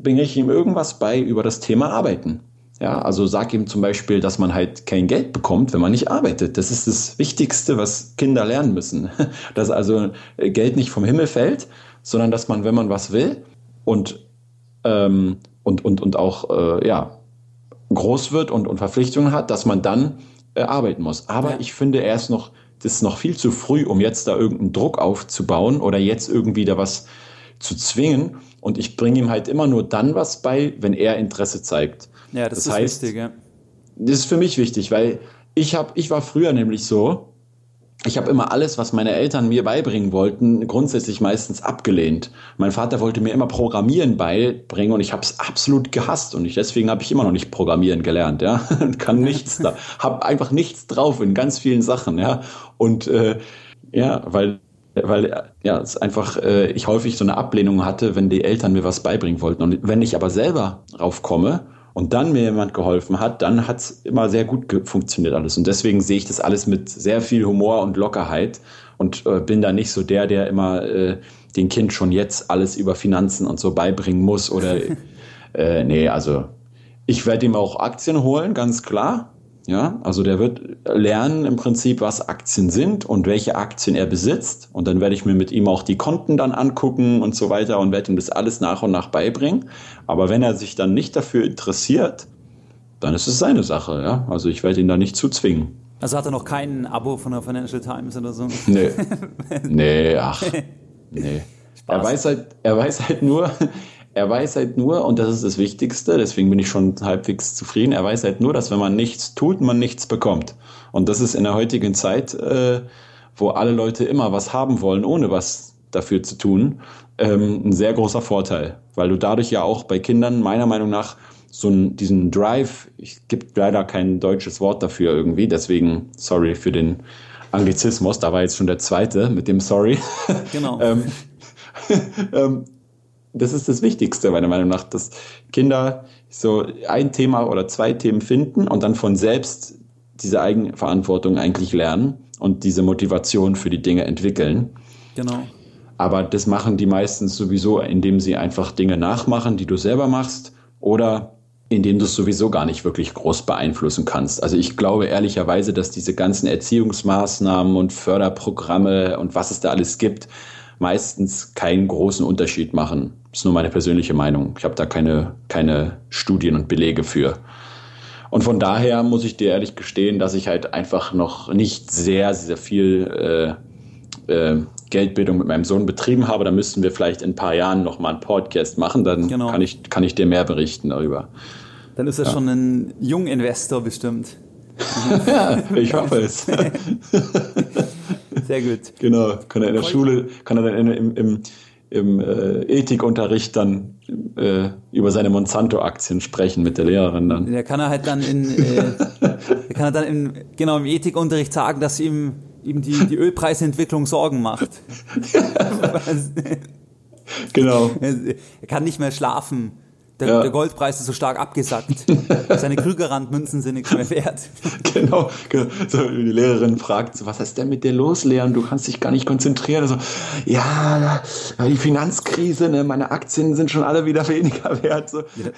C: bringe ich ihm irgendwas bei über das Thema Arbeiten. Ja, also sag ihm zum Beispiel, dass man halt kein Geld bekommt, wenn man nicht arbeitet. Das ist das Wichtigste, was Kinder lernen müssen. Dass also Geld nicht vom Himmel fällt, sondern dass man, wenn man was will und ähm, und und und auch äh, ja groß wird und, und Verpflichtungen hat, dass man dann äh, arbeiten muss. Aber ja. ich finde, er ist noch, das ist noch viel zu früh, um jetzt da irgendeinen Druck aufzubauen oder jetzt irgendwie da was zu zwingen. Und ich bringe ihm halt immer nur dann was bei, wenn er Interesse zeigt.
A: Ja, das, das ist heißt, wichtig, ja.
C: Das ist für mich wichtig, weil ich habe, ich war früher nämlich so, ich habe immer alles, was meine Eltern mir beibringen wollten, grundsätzlich meistens abgelehnt. Mein Vater wollte mir immer Programmieren beibringen und ich habe es absolut gehasst und ich, deswegen habe ich immer noch nicht Programmieren gelernt, ja, und kann nichts da, habe einfach nichts drauf in ganz vielen Sachen, ja, und äh, ja, weil weil ja es einfach äh, ich häufig so eine Ablehnung hatte, wenn die Eltern mir was beibringen wollten und wenn ich aber selber raufkomme und dann mir jemand geholfen hat, dann hat es immer sehr gut funktioniert alles. Und deswegen sehe ich das alles mit sehr viel Humor und Lockerheit und äh, bin da nicht so der, der immer äh, den Kind schon jetzt alles über Finanzen und so beibringen muss oder äh, nee, also ich werde ihm auch Aktien holen, ganz klar. Ja, also der wird lernen im Prinzip, was Aktien sind und welche Aktien er besitzt. Und dann werde ich mir mit ihm auch die Konten dann angucken und so weiter und werde ihm das alles nach und nach beibringen. Aber wenn er sich dann nicht dafür interessiert, dann ist es seine Sache. Ja, also ich werde ihn da nicht zuzwingen.
A: Also hat er noch kein Abo von der Financial Times oder so?
C: Nee. nee, ach. Nee. Er weiß halt, er weiß halt nur, er weiß halt nur, und das ist das Wichtigste, deswegen bin ich schon halbwegs zufrieden, er weiß halt nur, dass wenn man nichts tut, man nichts bekommt. Und das ist in der heutigen Zeit, äh, wo alle Leute immer was haben wollen, ohne was dafür zu tun, ähm, ein sehr großer Vorteil, weil du dadurch ja auch bei Kindern meiner Meinung nach so einen, diesen Drive, ich gibt leider kein deutsches Wort dafür irgendwie, deswegen sorry für den Anglizismus, da war jetzt schon der zweite mit dem Sorry. Genau. ähm, ähm, das ist das Wichtigste, meiner Meinung nach, dass Kinder so ein Thema oder zwei Themen finden und dann von selbst diese Eigenverantwortung eigentlich lernen und diese Motivation für die Dinge entwickeln. Genau. Aber das machen die meistens sowieso, indem sie einfach Dinge nachmachen, die du selber machst oder indem du es sowieso gar nicht wirklich groß beeinflussen kannst. Also ich glaube ehrlicherweise, dass diese ganzen Erziehungsmaßnahmen und Förderprogramme und was es da alles gibt, meistens keinen großen Unterschied machen. Das ist nur meine persönliche Meinung. Ich habe da keine, keine Studien und Belege für. Und von daher muss ich dir ehrlich gestehen, dass ich halt einfach noch nicht sehr, sehr viel äh, äh, Geldbildung mit meinem Sohn betrieben habe. Da müssten wir vielleicht in ein paar Jahren noch mal einen Podcast machen. Dann genau. kann, ich, kann ich dir mehr berichten darüber.
A: Dann ist er ja. schon ein Junginvestor bestimmt.
C: ja, ich hoffe es.
A: Sehr gut.
C: Genau, kann er in der Schule, kann er dann in, im, im, im äh, Ethikunterricht dann äh, über seine Monsanto-Aktien sprechen mit der Lehrerin dann.
A: Der kann er halt dann in, äh, der kann er dann im, genau im Ethikunterricht sagen, dass ihm, ihm die, die Ölpreisentwicklung Sorgen macht.
C: genau.
A: Er kann nicht mehr schlafen der, ja. der, Goldpreis ist so stark abgesackt. Seine Krügerrandmünzen sind nichts mehr wert.
C: genau, genau. So, die Lehrerin fragt, was ist denn mit dir los, Leon? Du kannst dich gar nicht konzentrieren. Also, ja, die Finanzkrise, ne? meine Aktien sind schon alle wieder weniger wert. So. Ja.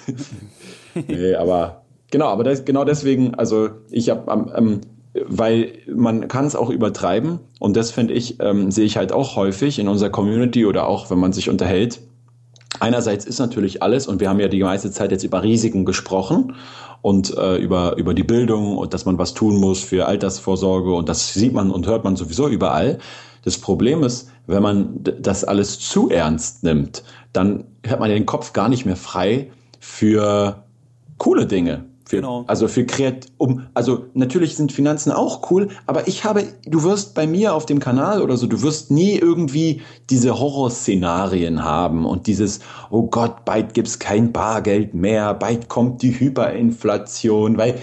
C: nee, aber genau, aber das, genau deswegen, also ich habe ähm, weil man kann es auch übertreiben und das finde ich, ähm, sehe ich halt auch häufig in unserer Community oder auch wenn man sich unterhält, Einerseits ist natürlich alles, und wir haben ja die meiste Zeit jetzt über Risiken gesprochen und äh, über, über die Bildung und dass man was tun muss für Altersvorsorge und das sieht man und hört man sowieso überall. Das Problem ist, wenn man das alles zu ernst nimmt, dann hat man den Kopf gar nicht mehr frei für coole Dinge, für, genau. Also für Kreat um, also natürlich sind Finanzen auch cool, aber ich habe, du wirst bei mir auf dem Kanal oder so, du wirst nie irgendwie diese Horrorszenarien haben und dieses, oh Gott, bald gibt's kein Bargeld mehr, bald kommt die Hyperinflation, weil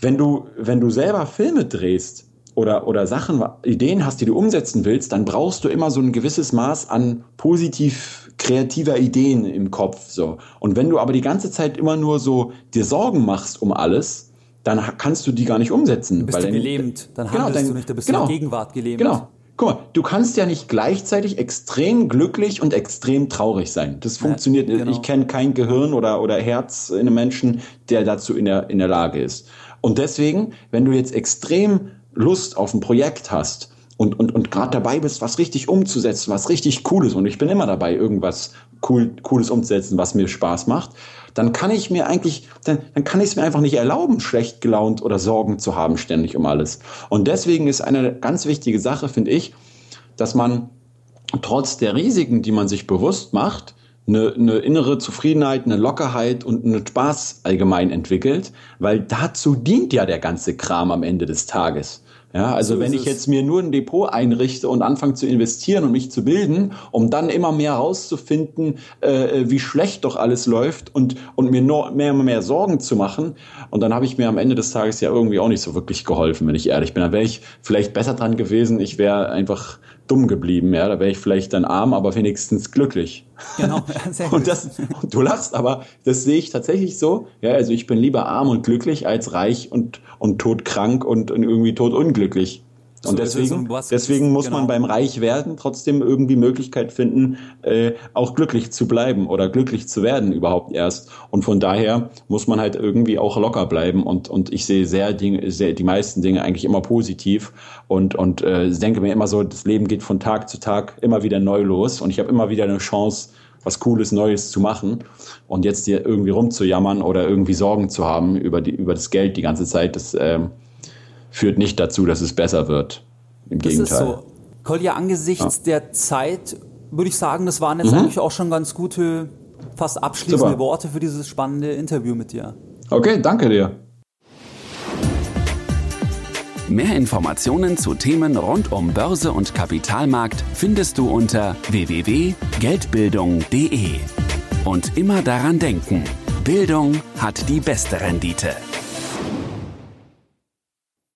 C: wenn du, wenn du selber Filme drehst, oder, oder Sachen, Ideen hast, die du umsetzen willst, dann brauchst du immer so ein gewisses Maß an positiv kreativer Ideen im Kopf, so. Und wenn du aber die ganze Zeit immer nur so dir Sorgen machst um alles, dann kannst du die gar nicht umsetzen.
A: Dann bist du gelähmt, dann genau, handelst dann, du nicht, da bist genau, du in der Gegenwart gelähmt.
C: Genau. Guck mal, du kannst ja nicht gleichzeitig extrem glücklich und extrem traurig sein. Das funktioniert nicht. Genau. Ich kenne kein Gehirn oder, oder Herz in einem Menschen, der dazu in der, in der Lage ist. Und deswegen, wenn du jetzt extrem Lust auf ein Projekt hast und, und, und gerade dabei bist, was richtig umzusetzen, was richtig cool ist, und ich bin immer dabei, irgendwas cool, Cooles umzusetzen, was mir Spaß macht, dann kann ich mir eigentlich, dann, dann kann ich es mir einfach nicht erlauben, schlecht gelaunt oder Sorgen zu haben ständig um alles. Und deswegen ist eine ganz wichtige Sache, finde ich, dass man trotz der Risiken, die man sich bewusst macht, eine, eine innere Zufriedenheit, eine Lockerheit und einen Spaß allgemein entwickelt, weil dazu dient ja der ganze Kram am Ende des Tages. Ja, also so wenn ich jetzt mir nur ein Depot einrichte und anfange zu investieren und mich zu bilden, um dann immer mehr herauszufinden, äh, wie schlecht doch alles läuft und, und mir nur mehr und mehr Sorgen zu machen. Und dann habe ich mir am Ende des Tages ja irgendwie auch nicht so wirklich geholfen, wenn ich ehrlich bin. Da wäre ich vielleicht besser dran gewesen. Ich wäre einfach dumm geblieben. Ja, da wäre ich vielleicht dann arm, aber wenigstens glücklich. Genau, sehr gut. und das, du lachst, aber das sehe ich tatsächlich so. Ja, also ich bin lieber arm und glücklich als reich und, und todkrank und, und irgendwie todunglücklich. Und deswegen, deswegen muss genau. man beim Reichwerden trotzdem irgendwie Möglichkeit finden, äh, auch glücklich zu bleiben oder glücklich zu werden überhaupt erst. Und von daher muss man halt irgendwie auch locker bleiben. Und, und ich sehe sehr, Dinge, sehr die meisten Dinge eigentlich immer positiv und, und äh, denke mir immer so, das Leben geht von Tag zu Tag immer wieder neu los und ich habe immer wieder eine Chance, was Cooles, Neues zu machen. Und jetzt hier irgendwie rumzujammern oder irgendwie Sorgen zu haben über, die, über das Geld die ganze Zeit, das ähm, führt nicht dazu, dass es besser wird. Im das Gegenteil. Ist so.
A: Kolja, angesichts ja. der Zeit würde ich sagen, das waren jetzt mhm. eigentlich auch schon ganz gute fast abschließende Super. Worte für dieses spannende Interview mit dir.
C: Okay, danke dir.
B: Mehr Informationen zu Themen rund um Börse und Kapitalmarkt findest du unter www.geldbildung.de. Und immer daran denken, Bildung hat die beste Rendite.